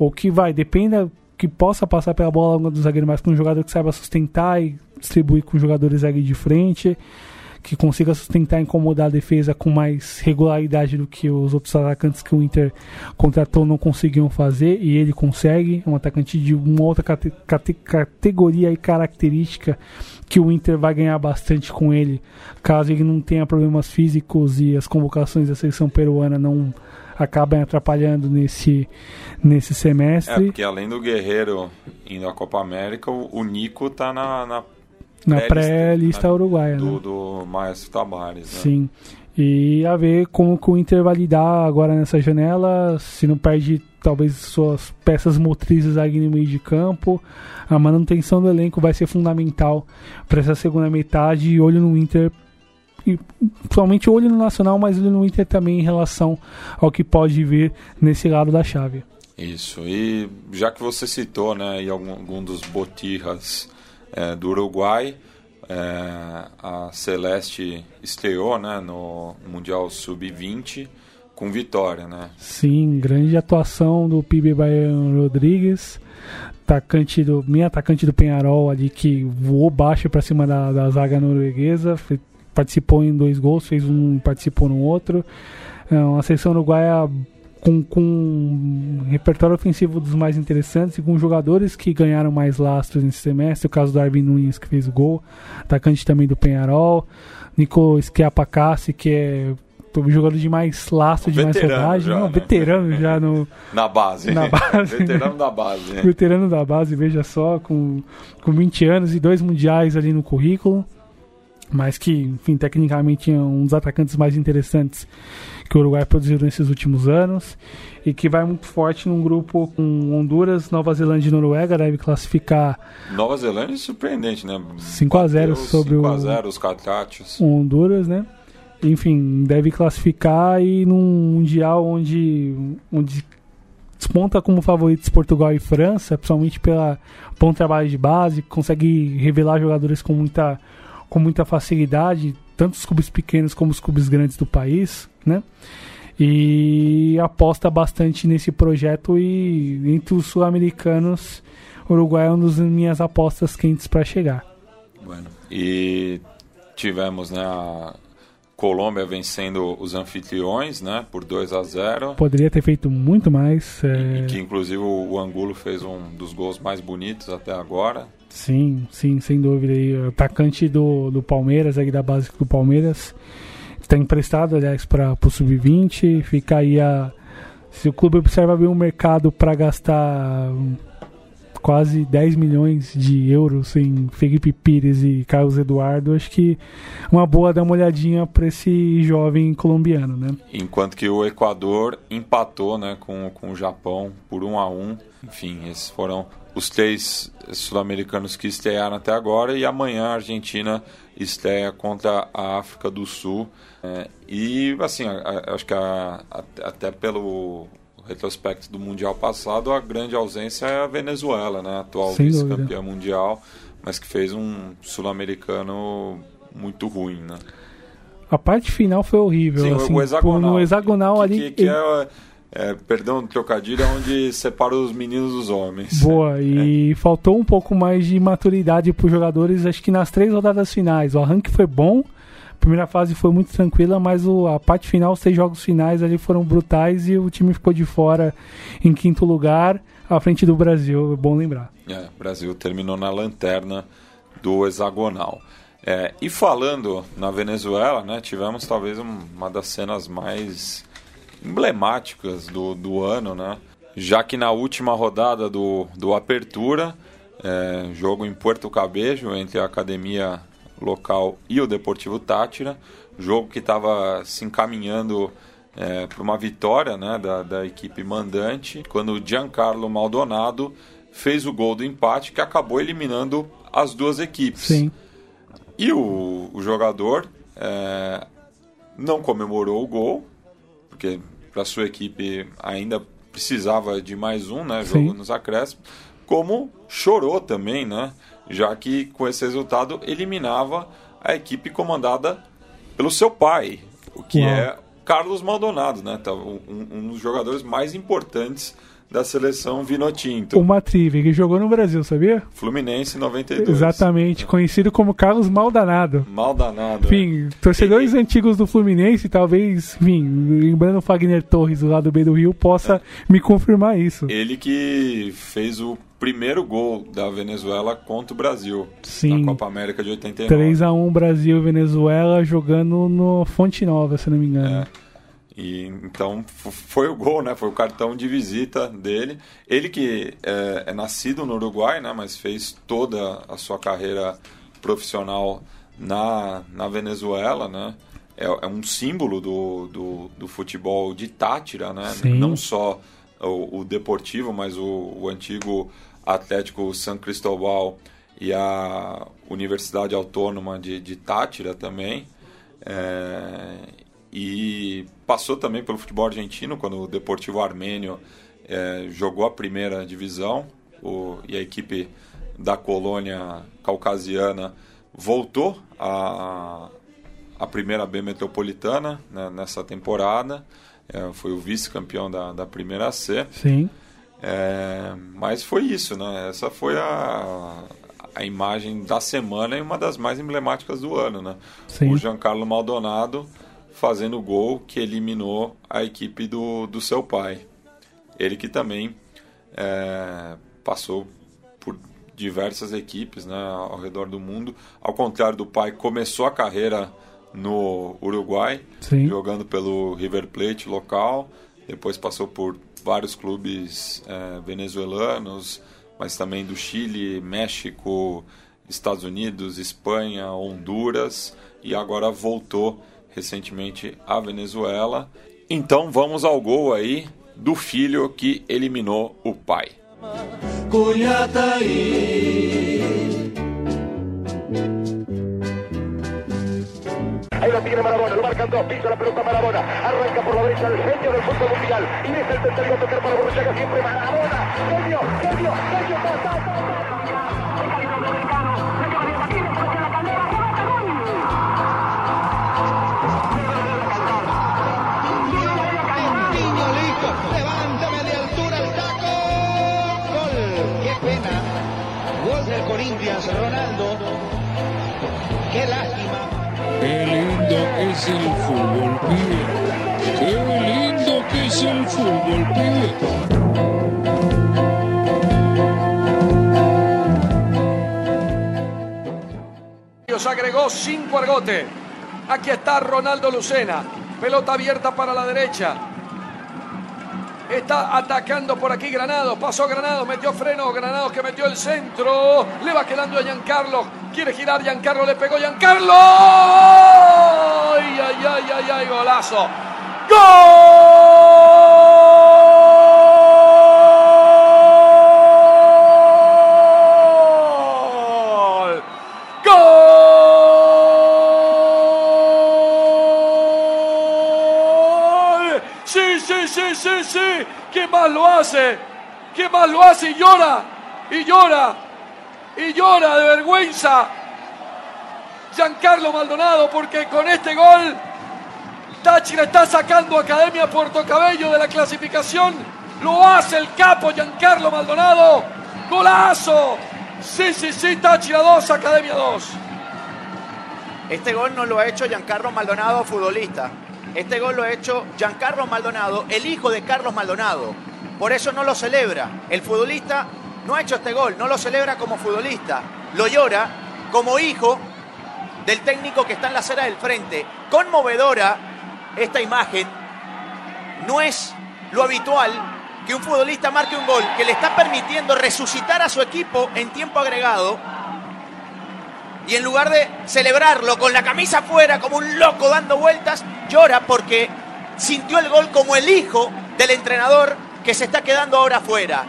ou que vai dependa que possa passar pela bola do zagueiro, mas com um jogador que saiba sustentar e distribuir com jogadores ali de frente, que consiga sustentar e incomodar a defesa com mais regularidade do que os outros atacantes que o Inter contratou não conseguiam fazer, e ele consegue, é um atacante de uma outra cate cate categoria e característica que o Inter vai ganhar bastante com ele, caso ele não tenha problemas físicos e as convocações da seleção peruana não acabem atrapalhando nesse, nesse semestre. É, porque além do Guerreiro indo à Copa América, o, Nico tá na, na na pré-lista né? uruguaia, do, né? do Maestro Tavares, né? Sim. E a ver como que o Inter vai lidar agora nessa janela, se não perde talvez suas peças motrizes aí no meio de campo. A manutenção do elenco vai ser fundamental para essa segunda metade e olho no Inter e principalmente olho no Nacional, mas olho no Inter também em relação ao que pode vir nesse lado da chave. Isso, e já que você citou né, algum, algum dos botirras é, do Uruguai, é, a Celeste estreou né, no Mundial Sub-20 com vitória, né? Sim, grande atuação do PIB Baiano Rodrigues, atacante do, minha atacante do Penharol ali que voou baixo para cima da, da zaga norueguesa, participou em dois gols, fez um, participou no outro. É uma seleção uruguaia com, com um repertório ofensivo dos mais interessantes e com jogadores que ganharam mais lastros nesse semestre. O caso do Arvin Nunes, que fez o gol, atacante também do Penharol. Nico Schiapacassi, que é jogador de mais lastro, de mais rodagem. Já, né? veterano já no, na base. Na base. veterano da base. veterano da base, veja só, com, com 20 anos e dois mundiais ali no currículo mas que, enfim, tecnicamente é um dos atacantes mais interessantes que o Uruguai produziu nesses últimos anos e que vai muito forte num grupo com Honduras, Nova Zelândia e Noruega, deve classificar. Nova Zelândia é surpreendente, né? 5 a 0 sobre 5 a 0 os Catrachos. O Honduras, né? Enfim, deve classificar e num mundial onde onde desponta como favoritos Portugal e França, principalmente pelo bom trabalho de base, consegue revelar jogadores com muita com muita facilidade, tanto os clubes pequenos como os clubes grandes do país, né? E aposta bastante nesse projeto e entre os sul-americanos o Uruguai é uma das minhas apostas quentes para chegar. Bueno. E tivemos né, a Colômbia vencendo os anfitriões né, por 2 a 0 Poderia ter feito muito mais. É... E que inclusive o Angulo fez um dos gols mais bonitos até agora. Sim, sim, sem dúvida. E atacante do, do Palmeiras, aí da base do Palmeiras, está emprestado, aliás, para o Sub-20. Fica aí a. Se o clube observa bem o mercado para gastar quase 10 milhões de euros em Felipe Pires e Carlos Eduardo, acho que uma boa dar uma olhadinha para esse jovem colombiano, né? Enquanto que o Equador empatou, né, com, com o Japão por 1 a 1. Enfim, esses foram os três sul-americanos que estrearam até agora e amanhã a Argentina estreia contra a África do Sul. É, e assim, a, a, acho que a, até pelo retrospecto do Mundial passado, a grande ausência é a Venezuela, né? Atual vice-campeã mundial, mas que fez um sul-americano muito ruim, né? A parte final foi horrível. Sim, assim, o hexagonal. No hexagonal que, ali. Que, que é, é, perdão, trocadilho, é onde separa os meninos dos homens. Boa, e é. faltou um pouco mais de maturidade para os jogadores, acho que nas três rodadas finais. O arranque foi bom, primeira fase foi muito tranquila, mas o, a parte final, os seis jogos finais ali foram brutais e o time ficou de fora em quinto lugar, à frente do Brasil, é bom lembrar. É, o Brasil terminou na lanterna do hexagonal. É, e falando na Venezuela, né, tivemos talvez uma das cenas mais emblemáticas do, do ano, né? Já que na última rodada do, do Apertura, é, jogo em Puerto Cabejo entre a Academia local e o Deportivo Tátira, jogo que estava se encaminhando é, para uma vitória né, da, da equipe mandante, quando o Giancarlo Maldonado fez o gol do empate que acabou eliminando as duas equipes. Sim. E o, o jogador é, não comemorou o gol, porque para sua equipe ainda precisava de mais um, né, jogo Sim. nos acréscimos, como chorou também, né? já que com esse resultado eliminava a equipe comandada pelo seu pai, o que Uau. é Carlos Maldonado, né? Tá, um, um, dos jogadores mais importantes da seleção Vinotinto. Uma trivia que jogou no Brasil, sabia? Fluminense 92. Exatamente, conhecido como Carlos Maldanado. Maldanado. Enfim, é. torcedores Ele... antigos do Fluminense, talvez, enfim, lembrando o Fagner Torres do lado B do Rio, possa é. me confirmar isso. Ele que fez o primeiro gol da Venezuela contra o Brasil Sim. na Copa América de 89. 3 a 1 Brasil e Venezuela jogando no Fonte Nova, se não me engano. É. E, então foi o gol, né? Foi o cartão de visita dele. Ele que é, é nascido no Uruguai, né? Mas fez toda a sua carreira profissional na, na Venezuela, né? É, é um símbolo do, do, do, futebol de Tátira, né? Sim. Não só o, o Deportivo, mas o, o antigo Atlético San Cristóbal e a Universidade Autônoma de, de Tátira também. É, e passou também pelo futebol argentino, quando o Deportivo Armênio é, jogou a primeira divisão o, e a equipe da colônia caucasiana voltou a primeira B metropolitana né, nessa temporada. É, foi o vice-campeão da, da primeira C. Sim. É, mas foi isso, né? Essa foi a, a imagem da semana e uma das mais emblemáticas do ano, né? Sim. O Giancarlo Maldonado fazendo o gol que eliminou a equipe do, do seu pai. Ele que também é, passou por diversas equipes né, ao redor do mundo. Ao contrário do pai, começou a carreira no Uruguai, Sim. jogando pelo River Plate local. Depois passou por vários clubes é, venezuelanos, mas também do Chile, México, Estados Unidos, Espanha, Honduras e agora voltou recentemente à Venezuela. Então vamos ao gol aí do filho que eliminou o pai. Ahí. Lo tiene Marabona, lo marcan dos, pisa la pelota Marabona, arranca por la derecha el genio del fútbol mundial. Y deja el tercero a tocar para Borruchaga siempre Marabona, genio, genio, genio, ta, ta, Ronaldo. Qué lástima. Qué lindo es el fútbol, pibe. Qué lindo que es el fútbol, pibe. Os agregó cinco argote. Aquí está Ronaldo Lucena. Pelota abierta para la derecha. Está atacando por aquí Granado. Pasó Granado, metió freno. Granado que metió el centro. Le va quedando a Giancarlo. Quiere girar Giancarlo. Le pegó Giancarlo. ¡Ay, ay, ay, ay, ay! Golazo. ¡Gol! Sí, sí. ¿Quién más lo hace? ¿Quién más lo hace? Y llora. Y llora. Y llora de vergüenza. Giancarlo Maldonado, porque con este gol Táchira está sacando a Academia Puerto Cabello de la clasificación. Lo hace el capo Giancarlo Maldonado. Golazo. Sí, sí, sí, Táchira 2, Academia 2. Este gol no lo ha hecho Giancarlo Maldonado, futbolista. Este gol lo ha hecho Giancarlo Maldonado, el hijo de Carlos Maldonado. Por eso no lo celebra. El futbolista no ha hecho este gol, no lo celebra como futbolista. Lo llora como hijo del técnico que está en la acera del frente. Conmovedora esta imagen. No es lo habitual que un futbolista marque un gol que le está permitiendo resucitar a su equipo en tiempo agregado y en lugar de celebrarlo con la camisa afuera como un loco dando vueltas, llora porque sintió el gol como el hijo del entrenador que se está quedando ahora afuera.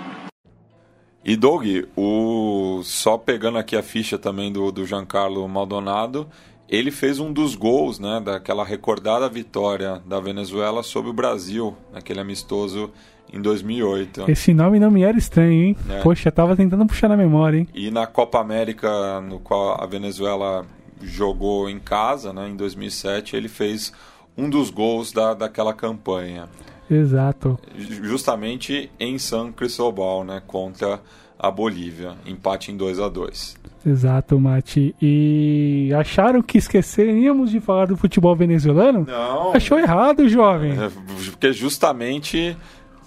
E Doug, o... só pegando aqui a ficha também do, do Giancarlo Maldonado, ele fez um dos gols né, daquela recordada vitória da Venezuela sobre o Brasil, naquele amistoso em 2008. Esse nome não me era estranho, hein? É. Poxa, eu tava tentando puxar na memória, hein? E na Copa América, no qual a Venezuela jogou em casa, né, em 2007, ele fez um dos gols da, daquela campanha. Exato. Justamente em San Cristóbal, né, contra a Bolívia. Empate em 2 a 2 Exato, Mati. E acharam que esqueceríamos de falar do futebol venezuelano? Não. Achou errado, jovem. É, porque justamente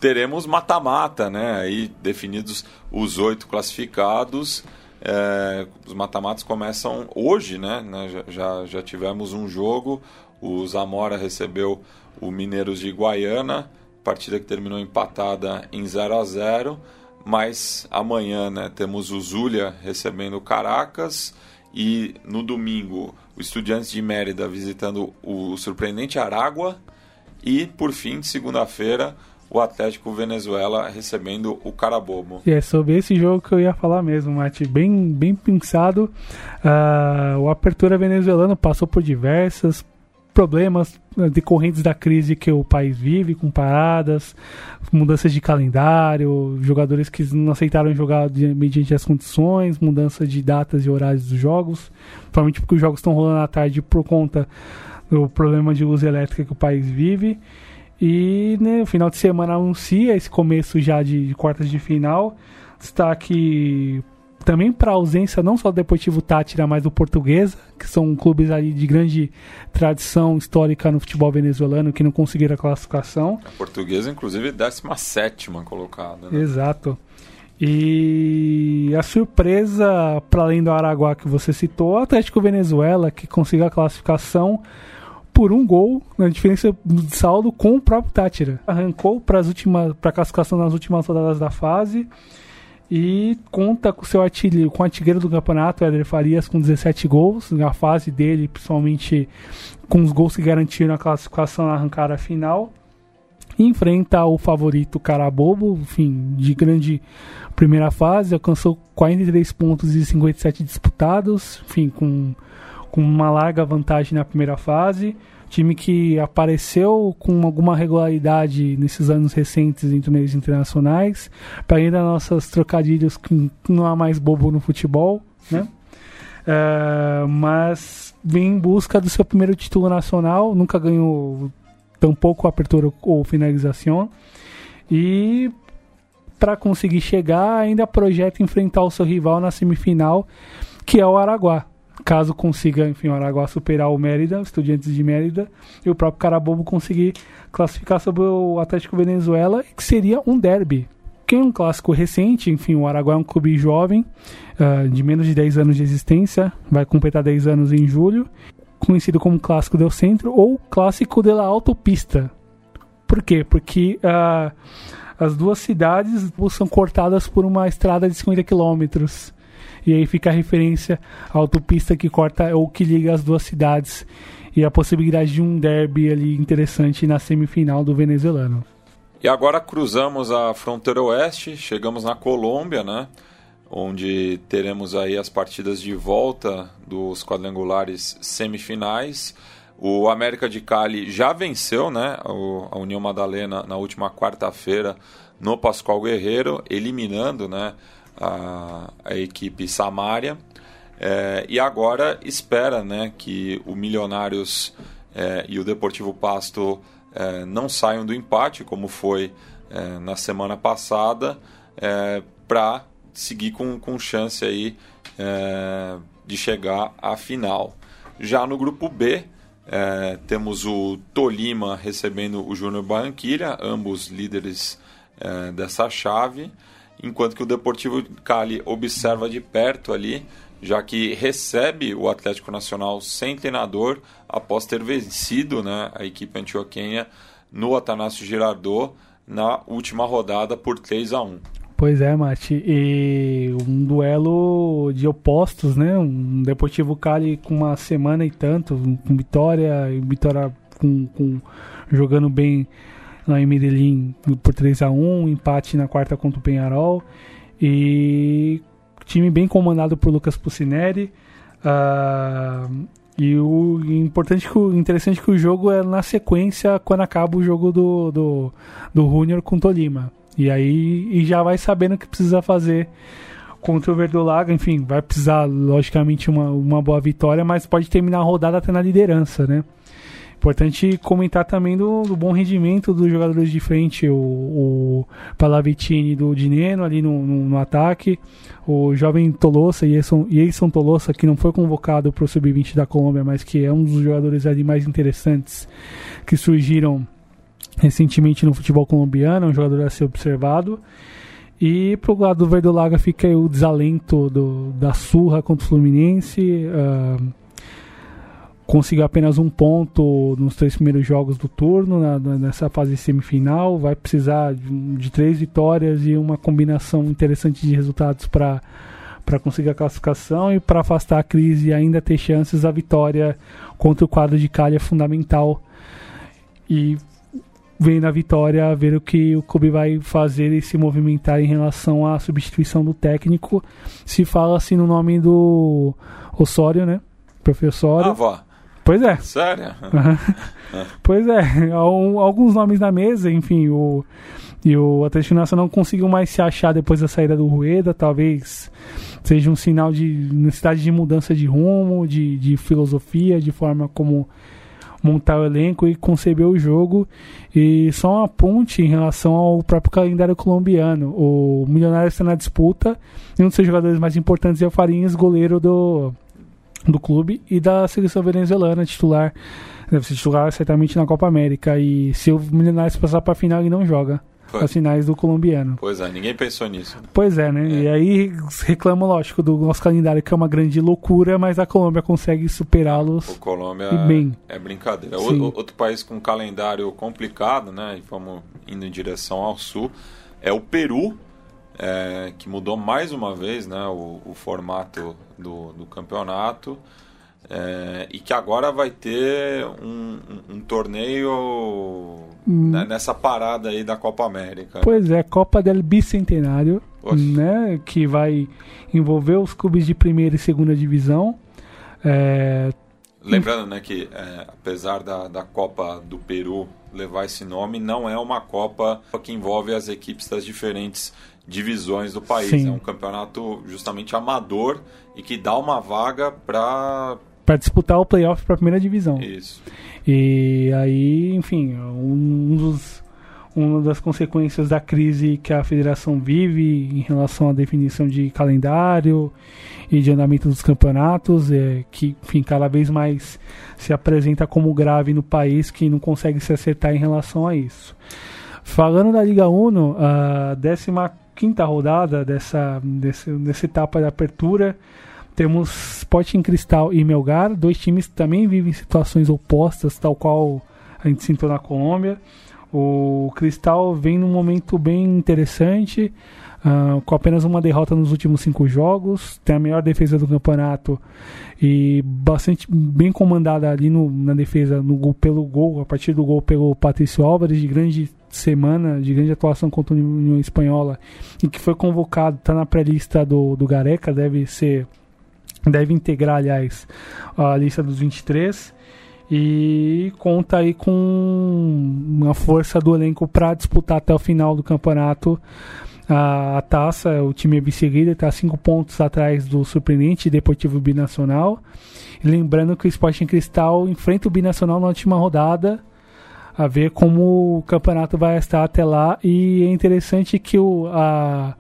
teremos mata-mata, né? Aí definidos os oito classificados. É, os mata-matas começam hoje, né? Já, já tivemos um jogo. O Zamora recebeu o Mineiros de Guaiana, partida que terminou empatada em 0 a 0 mas amanhã né, temos o Zulia recebendo o Caracas e no domingo o Estudiantes de Mérida visitando o surpreendente Aragua e por fim, segunda-feira, o Atlético Venezuela recebendo o Carabobo. E é sobre esse jogo que eu ia falar mesmo, Mate. Bem, bem pensado. Uh, o Apertura venezuelano passou por diversas problemas né, decorrentes da crise que o país vive, com paradas, mudanças de calendário, jogadores que não aceitaram jogar mediante as condições, mudança de datas e horários dos jogos, provavelmente porque os jogos estão rolando à tarde por conta do problema de luz elétrica que o país vive. E né, no final de semana anuncia esse começo já de, de quartas de final. Destaque também para a ausência não só do Deportivo Tátira, mas do Portuguesa, que são clubes ali de grande tradição histórica no futebol venezuelano que não conseguiram a classificação. A Portuguesa, inclusive, 17 colocada. Né? Exato. E a surpresa, para além do Araguá que você citou, o Atlético Venezuela, que conseguiu a classificação por um gol na diferença de saldo com o próprio Tátira. Arrancou para a classificação nas últimas rodadas da fase e conta com seu artilheiro, com o artilheiro do campeonato, Éder Farias, com 17 gols. Na fase dele, principalmente com os gols que garantiram a classificação na arrancada final. Enfrenta o favorito Carabobo, enfim, de grande primeira fase, alcançou 43 pontos e 57 disputados, enfim, com, com uma larga vantagem na primeira fase time que apareceu com alguma regularidade nesses anos recentes em torneios internacionais, para ainda nossos trocadilhos que não há mais bobo no futebol, né? Uh, mas vem em busca do seu primeiro título nacional, nunca ganhou tampouco apertura ou finalização. E para conseguir chegar, ainda projeta enfrentar o seu rival na semifinal, que é o Araguá. Caso consiga, enfim, o Araguá superar o Mérida, os Estudiantes de Mérida, e o próprio Carabobo conseguir classificar sobre o Atlético Venezuela, que seria um derby. Que é um clássico recente, enfim, o Araguá é um clube jovem, uh, de menos de 10 anos de existência, vai completar 10 anos em julho, conhecido como Clássico del Centro ou Clássico de la Autopista. Por quê? Porque uh, as duas cidades são cortadas por uma estrada de 50 quilômetros. E aí fica a referência à autopista que corta ou que liga as duas cidades. E a possibilidade de um derby ali interessante na semifinal do venezuelano. E agora cruzamos a fronteira oeste, chegamos na Colômbia, né? Onde teremos aí as partidas de volta dos quadrangulares semifinais. O América de Cali já venceu, né? a União Madalena na última quarta-feira no Pascoal Guerreiro, eliminando, né? A, a equipe Samária. É, e agora espera né, que o Milionários é, e o Deportivo Pasto é, não saiam do empate, como foi é, na semana passada, é, para seguir com, com chance aí, é, de chegar à final. Já no grupo B, temos o Tolima recebendo o Júnior Barranquilla, ambos líderes dessa chave enquanto que o Deportivo Cali observa de perto ali, já que recebe o Atlético Nacional sem treinador após ter vencido né, a equipe antioquenha no Atanásio Girardot na última rodada por 3 a 1 Pois é, Mati. E um duelo de opostos, né? Um Deportivo Cali com uma semana e tanto, com vitória, vitória com, com jogando bem lá em Medellín por 3 a 1 empate na quarta contra o Penharol. E time bem comandado por Lucas Pucineri. Uh, e o importante, interessante que o jogo é na sequência quando acaba o jogo do, do, do Junior com Tolima. E aí e já vai sabendo o que precisa fazer contra o Verdolaga. Enfim, vai precisar, logicamente, uma, uma boa vitória, mas pode terminar a rodada até na liderança, né? Importante comentar também do, do, bom rendimento dos jogadores de frente, o, o do Dineno ali no, no, no, ataque, o jovem Tolossa, Jason Tolossa, que não foi convocado para o Sub-20 da Colômbia, mas que é um dos jogadores ali mais interessantes que surgiram recentemente no futebol colombiano, um jogador a ser observado. E pro lado do Verdolaga fica o desalento do, da surra contra o Fluminense. Uh, conseguiu apenas um ponto nos três primeiros jogos do turno, na, nessa fase semifinal. Vai precisar de, de, três vitórias e uma combinação interessante de resultados para para conseguir a classificação e para afastar a crise e ainda ter chances, a vitória contra o quadro de Cali é fundamental. E vendo a vitória, ver o que o clube vai fazer e se movimentar em relação à substituição do técnico. Se fala assim no nome do Osório, né? Professor. Ah, vó. Pois é. Sério? pois é. Alguns nomes na mesa, enfim, o. E o Atlético Nacional não conseguiu mais se achar depois da saída do Rueda, talvez seja um sinal de necessidade de mudança de rumo, de, de filosofia, de forma como montar o elenco e conceber o jogo. E só uma ponte em relação ao próprio calendário colombiano. O Milionário está na disputa e um dos seus jogadores mais importantes é o Farinhas, goleiro do, do clube e da seleção venezuelana titular. Deve ser titular certamente na Copa América. E se o Milionários passar para a final, ele não joga. Foi. As finais do colombiano. Pois é, ninguém pensou nisso. Pois é, né? É. E aí reclamam, lógico, do nosso calendário, que é uma grande loucura, mas a Colômbia consegue superá-los. O Colômbia bem. é brincadeira. Outro país com um calendário complicado, né? E vamos indo em direção ao sul, é o Peru, é, que mudou mais uma vez né, o, o formato do, do campeonato é, e que agora vai ter um, um, um torneio hum. né, nessa parada aí da Copa América. Pois é, Copa del Bicentenário, né, que vai envolver os clubes de primeira e segunda divisão. É... Lembrando né, que é, apesar da, da Copa do Peru levar esse nome, não é uma Copa que envolve as equipes das diferentes divisões do país. Sim. É um campeonato justamente amador e que dá uma vaga para para disputar o playoff para a primeira divisão. Isso. E aí, enfim, um dos uma das consequências da crise que a federação vive em relação à definição de calendário e de andamento dos campeonatos, é, que enfim, cada vez mais se apresenta como grave no país que não consegue se acertar em relação a isso. Falando da Liga Uno, a 15 rodada dessa, desse, dessa etapa de apertura, temos Sporting Cristal e Melgar, dois times que também vivem situações opostas, tal qual a gente sentou na Colômbia. O Cristal vem num momento bem interessante, uh, com apenas uma derrota nos últimos cinco jogos, tem a melhor defesa do campeonato e bastante bem comandada ali no, na defesa no gol, pelo gol, a partir do gol pelo Patrício Álvares, de grande semana, de grande atuação contra a União Espanhola, e que foi convocado, está na pré-lista do, do Gareca, deve ser deve integrar, aliás, a lista dos 23 e conta aí com uma força do elenco para disputar até o final do campeonato a, a taça. O time é vice-líder, está cinco pontos atrás do surpreendente Deportivo Binacional. Lembrando que o Sporting Cristal enfrenta o Binacional na última rodada. A ver como o campeonato vai estar até lá. E é interessante que o, a,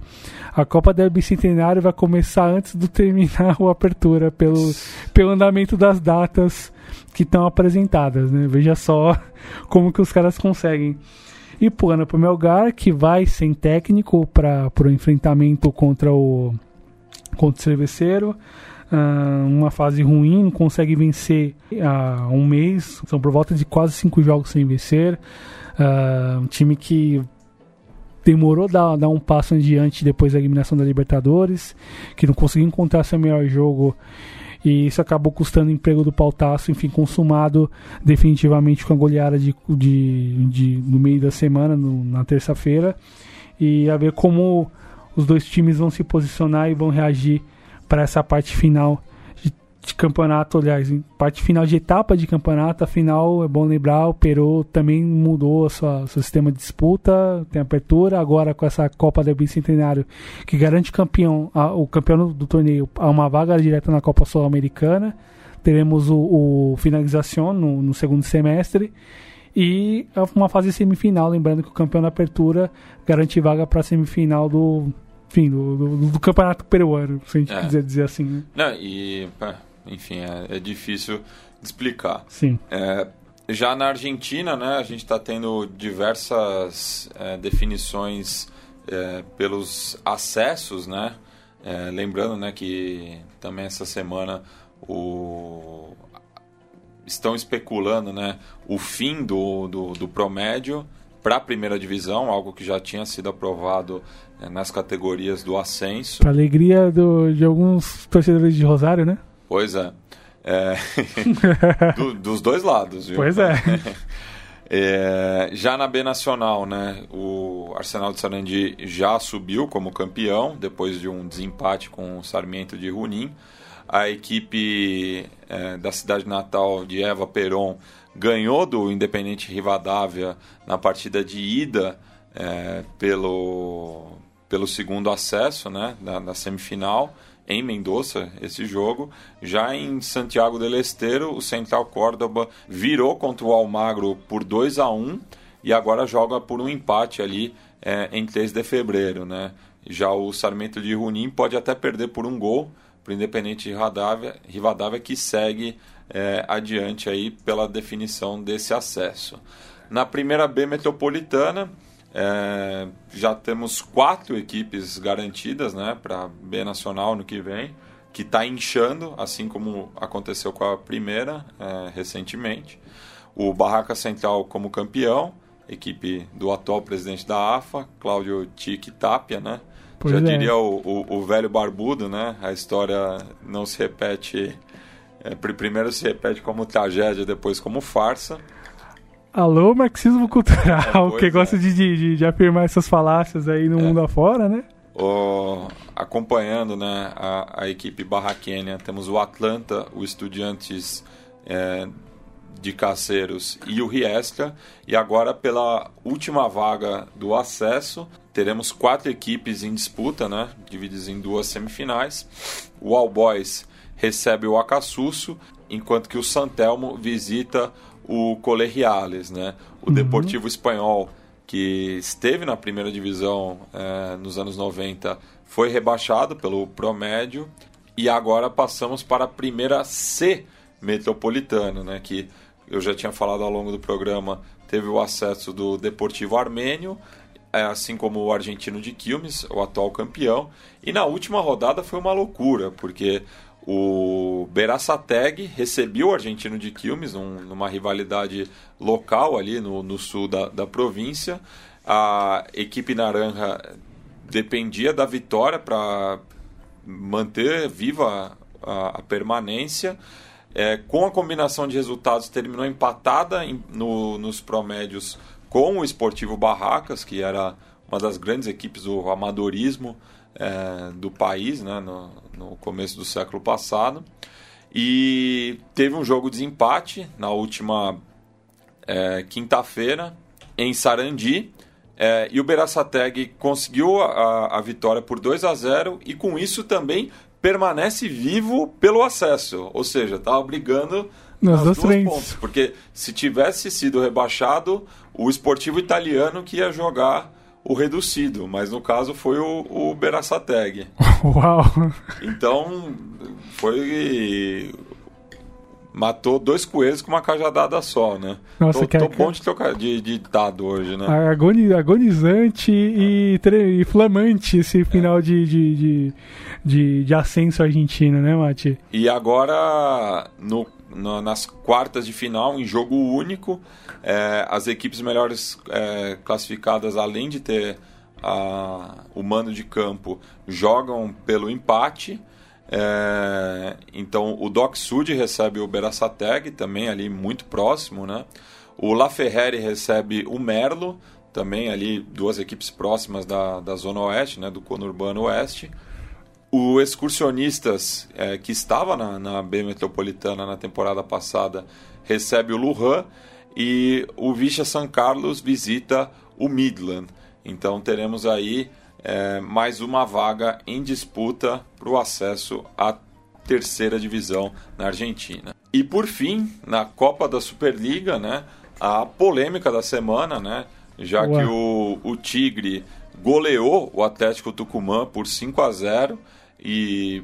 a Copa do Bicentenário vai começar antes do terminar o Apertura, pelo, pelo andamento das datas que estão apresentadas, né? Veja só como que os caras conseguem. E pulando para o Melgar, que vai sem técnico para o enfrentamento contra o contra o Cerveceiro. Uh, uma fase ruim, não consegue vencer há um mês. São por volta de quase cinco jogos sem vencer. Uh, um time que demorou a dar, dar um passo adiante depois da eliminação da Libertadores, que não conseguiu encontrar seu melhor jogo e isso acabou custando o emprego do Pautaço, enfim, consumado definitivamente com a goleada de, de, de no meio da semana, no, na terça-feira, e a ver como os dois times vão se posicionar e vão reagir para essa parte final de campeonato, aliás, parte final de etapa de campeonato, afinal é bom lembrar, o Peru também mudou seu sistema de disputa, tem apertura, agora com essa Copa do Bicentenário que garante campeão, a, o campeão do torneio a uma vaga direta na Copa Sul-Americana. Teremos o, o finalização no, no segundo semestre e uma fase semifinal, lembrando que o campeão da apertura garante vaga para a semifinal do enfim, do, do, do, campeonato peruano, se a gente é. quiser dizer assim. Né? Não, e enfim, é, é difícil de explicar. Sim. É, já na Argentina, né, a gente está tendo diversas é, definições é, pelos acessos, né? É, lembrando, né, que também essa semana o estão especulando, né, o fim do, do, do promédio para a primeira divisão, algo que já tinha sido aprovado é, nas categorias do ascenso. Para alegria do, de alguns torcedores de Rosário, né? Pois é. é do, dos dois lados, viu? Pois é. é. Já na B Nacional, né, o Arsenal de Sarandi já subiu como campeão, depois de um desempate com o Sarmiento de Runim. A equipe é, da cidade natal de Eva Peron ganhou do Independente Rivadavia na partida de ida é, pelo, pelo segundo acesso né, na, na semifinal em Mendoza esse jogo. Já em Santiago del Estero, o Central Córdoba virou contra o Almagro por 2 a 1 e agora joga por um empate ali é, em 3 de fevereiro. Né? Já o Sarmento de Runim pode até perder por um gol para o Independente Rivadavia, Rivadavia que segue é, adiante aí pela definição desse acesso. Na primeira B metropolitana, é, já temos quatro equipes garantidas né, para B Nacional no que vem, que está inchando, assim como aconteceu com a primeira é, recentemente. O Barraca Central como campeão, equipe do atual presidente da AFA, Cláudio Tique Tapia, né? Pois Já é. diria o, o, o, velho barbudo, né? A história não se repete. É, primeiro se repete como tragédia, depois como farsa. Alô, marxismo cultural, é, que gosta de, de, de, afirmar essas falácias aí no é. mundo afora, né? O, acompanhando né, a, a equipe barraquênia, temos o Atlanta, o Estudiantes é, de Caceiros e o Riesca. E agora, pela última vaga do acesso, teremos quatro equipes em disputa, né, divididas em duas semifinais. O All Boys recebe o Acassusso, enquanto que o Santelmo visita o Colegiales, né? O uhum. Deportivo Espanhol que esteve na primeira divisão é, nos anos 90, foi rebaixado pelo Promédio e agora passamos para a primeira C metropolitana, né, que eu já tinha falado ao longo do programa, teve o acesso do Deportivo Armênio, é, assim como o argentino de Quilmes, o atual campeão. E na última rodada foi uma loucura, porque o Beraçateg recebeu o argentino de Quilmes num, numa rivalidade local ali no, no sul da, da província. A equipe naranja dependia da vitória para manter viva a, a permanência. É, com a combinação de resultados, terminou empatada em, no, nos promédios com o Esportivo Barracas, que era uma das grandes equipes do amadorismo é, do país né, no, no, começo do século passado. E teve um jogo de empate na última é, quinta-feira em Sarandi. É, e o Beraçateg conseguiu a, a, vitória por 2 a 0 e com isso também permanece vivo pelo acesso. Ou seja, estava brigando nas, duas pontas. Porque se tivesse sido rebaixado, o esportivo italiano que ia jogar o reducido, mas no caso foi o, o Beraçateg. Uau! Então foi matou dois coelhos com uma cajadada só, né? Nossa, tô, que tô bom de, trocar, de, de dado hoje, né? agonizante e, e flamante esse final de, de, de, de, de ascenso argentino, né, Mati? E agora, no, no, nas quartas de final, em jogo único, é, as equipes melhores é, classificadas, além de ter a, o mando de campo, jogam pelo empate. É, então o Doc Sud recebe o Beraçateg, também ali muito próximo, né? O La Ferrari recebe o Merlo, também ali duas equipes próximas da, da Zona Oeste, né? Do conurbano Oeste. O Excursionistas, é, que estava na, na B Metropolitana na temporada passada, recebe o Lujan e o Vicha São Carlos visita o Midland. Então teremos aí é, mais uma vaga em disputa para o acesso à terceira divisão na Argentina. E por fim, na Copa da Superliga, né, a polêmica da semana, né, já Ué. que o, o Tigre goleou o Atlético Tucumã por 5 a 0 e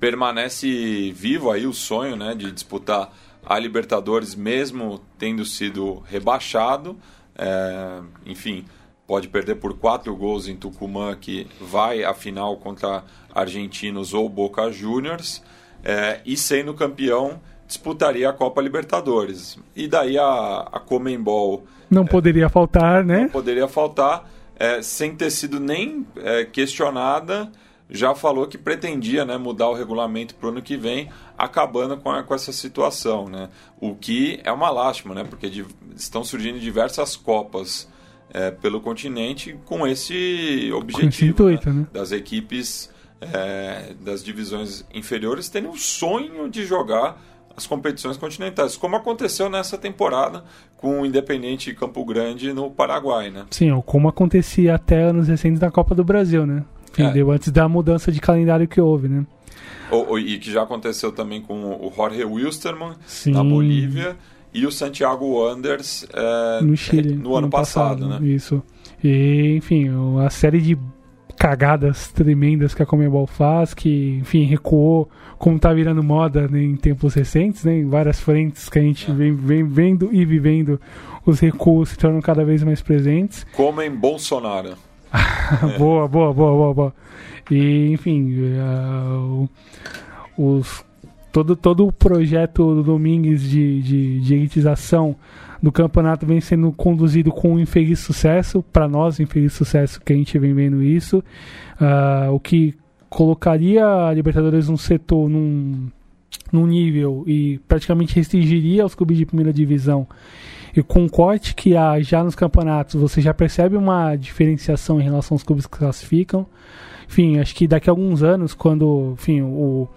permanece vivo aí o sonho né, de disputar a Libertadores, mesmo tendo sido rebaixado. É, enfim, pode perder por quatro gols em Tucumã, que vai à final contra Argentinos ou Boca Juniors. É, e sendo campeão, disputaria a Copa Libertadores. E daí a, a Comembol. Não é, poderia faltar, né? Não poderia faltar, é, sem ter sido nem é, questionada já falou que pretendia né, mudar o regulamento para o ano que vem, acabando com, a, com essa situação. Né? O que é uma lástima, né? porque de, estão surgindo diversas Copas é, pelo continente com esse objetivo com esse intuito, né? Né? das equipes é, das divisões inferiores terem o sonho de jogar as competições continentais, como aconteceu nessa temporada com o Independente Campo Grande no Paraguai, né? Sim, ou como acontecia até anos recentes na Copa do Brasil, né? Entendeu? É. Antes da mudança de calendário que houve, né? O, o, e que já aconteceu também com o Jorge Wilstermann Sim. na Bolívia e o Santiago Wanderers é, no Chile no, no ano, passado, passado, né? Isso. E, enfim, uma série de cagadas tremendas que a Comebol faz, que, enfim, recuou, como está virando moda né, em tempos recentes, né, em várias frentes que a gente é. vem, vem vendo e vivendo, os recuos se tornam cada vez mais presentes. Como em Bolsonaro. boa, boa, boa, boa, boa. E, enfim, uh, os, todo, todo o projeto do Domingues de, de, de elitização do campeonato vem sendo conduzido com um infeliz sucesso, para nós, infeliz sucesso que a gente vem vendo isso, uh, o que colocaria a Libertadores num setor, num, num nível e praticamente restringiria os clubes de primeira divisão e com o corte que há já nos campeonatos, você já percebe uma diferenciação em relação aos clubes que classificam. Enfim, acho que daqui a alguns anos, quando enfim, o,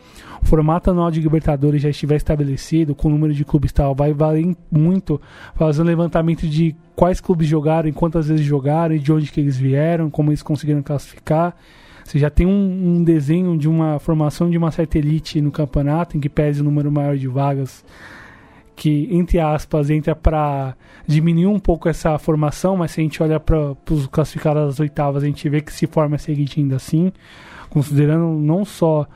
formato anual de Libertadores já estiver estabelecido, com o número de clubes tal, vai valer muito fazer um levantamento de quais clubes jogaram, quantas vezes jogaram, de onde que eles vieram, como eles conseguiram classificar. Você já tem um, um desenho de uma formação de uma certa elite no campeonato, em que pese o número maior de vagas que, entre aspas, entra para diminuir um pouco essa formação, mas se a gente olha para os classificados das oitavas, a gente vê que se forma seguinte ainda assim, considerando não só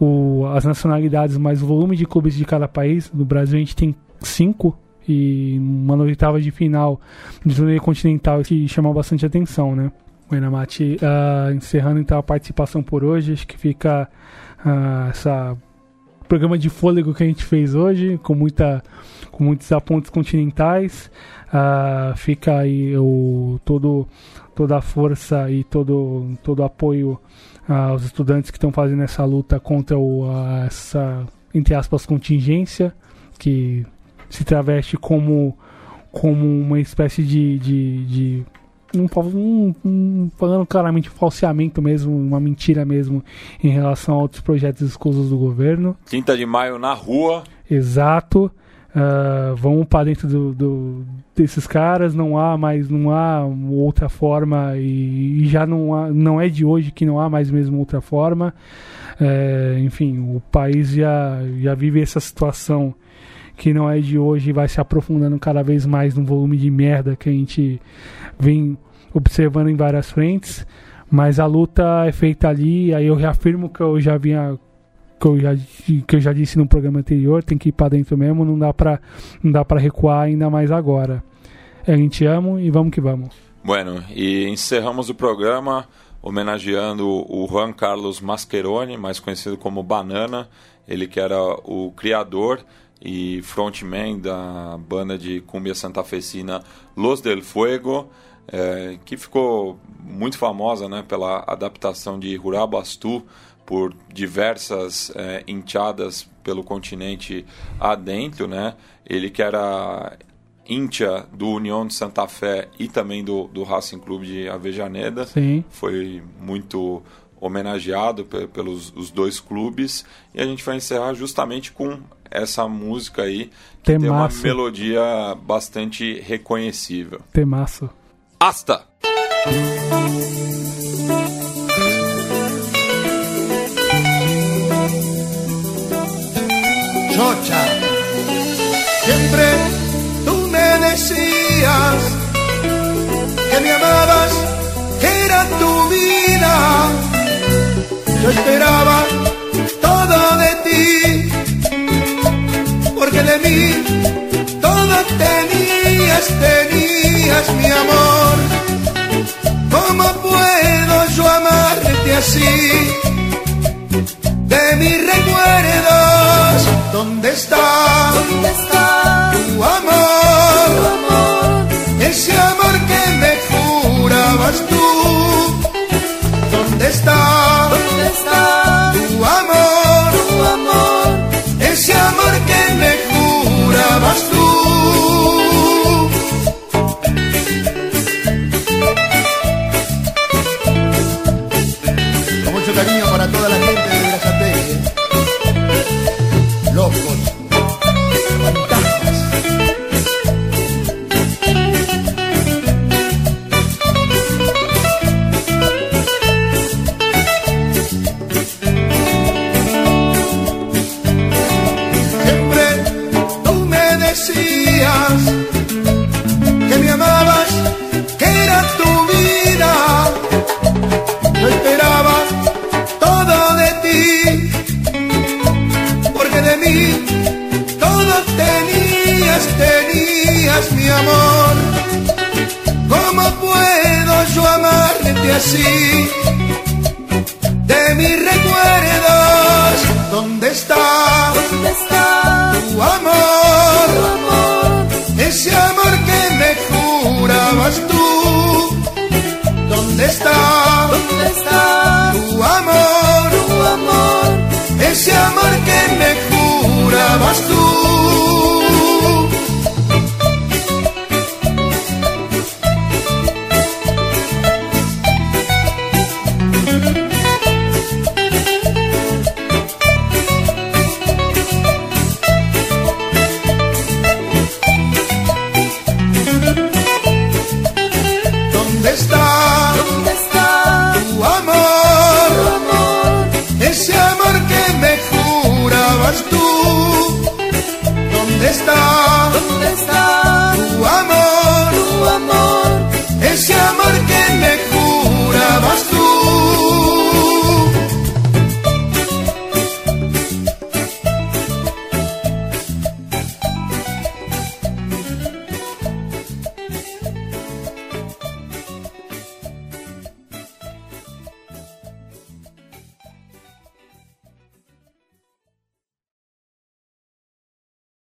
o, as nacionalidades, mas o volume de clubes de cada país. No Brasil a gente tem cinco e uma oitava de final de torneio continental que chamou bastante atenção, né? Bueno, Mati, uh, encerrando então a participação por hoje, acho que fica uh, essa programa de fôlego que a gente fez hoje, com, muita, com muitos apontos continentais. Uh, fica aí o, todo, toda a força e todo, todo apoio aos estudantes que estão fazendo essa luta contra o, essa, entre aspas, contingência, que se traveste como, como uma espécie de, de, de um, um, um, falando claramente falseamento mesmo, uma mentira mesmo em relação a outros projetos escusos do governo. Quinta de maio na rua. Exato. Uh, vamos para dentro do, do, desses caras, não há mais, não há outra forma e, e, já não, há, não é de hoje que não há mais mesmo outra forma. Uh, enfim, o país já, já vive essa situação que não é de hoje e vai se aprofundando cada vez mais no volume de merda que a gente vem observando em várias frentes, mas a luta é feita ali, aí eu reafirmo que eu já vinha que eu já, que eu já disse no programa anterior, tem que ir para dentro mesmo, não dá para não dá para recuar ainda mais agora. A gente ama e vamos que vamos. Bueno, e encerramos o programa homenageando o Juan Carlos Mascheroni, mais conhecido como Banana, ele que era o criador e frontman da banda de cumbia santafesina Los del Fuego, é, que ficou muito famosa né, pela adaptação de Rurabastu por diversas é, enteadas pelo continente adentro, né? Ele que era íntia do União de Santa Fé e também do, do Racing Clube de Avejaneda. Sim. Foi muito homenageado pelos os dois clubes e a gente vai encerrar justamente com essa música aí que Temaço. tem uma melodia bastante reconhecível. Temaço. Hasta. Chocha, siempre tú me decías que me amabas, que era tu vida. Yo esperaba todo de ti, porque de mí todo tenías, tenías mi amor. ¿Cómo puedo yo amarte así? De mis recuerdos, ¿dónde está, ¿Dónde está tu amor? tu amor? Ese amor que me jurabas tú. ¿Dónde está, ¿Dónde está tu amor? Toda amor. ¿Cómo puedo yo amarte así? De mis recuerdos, ¿dónde está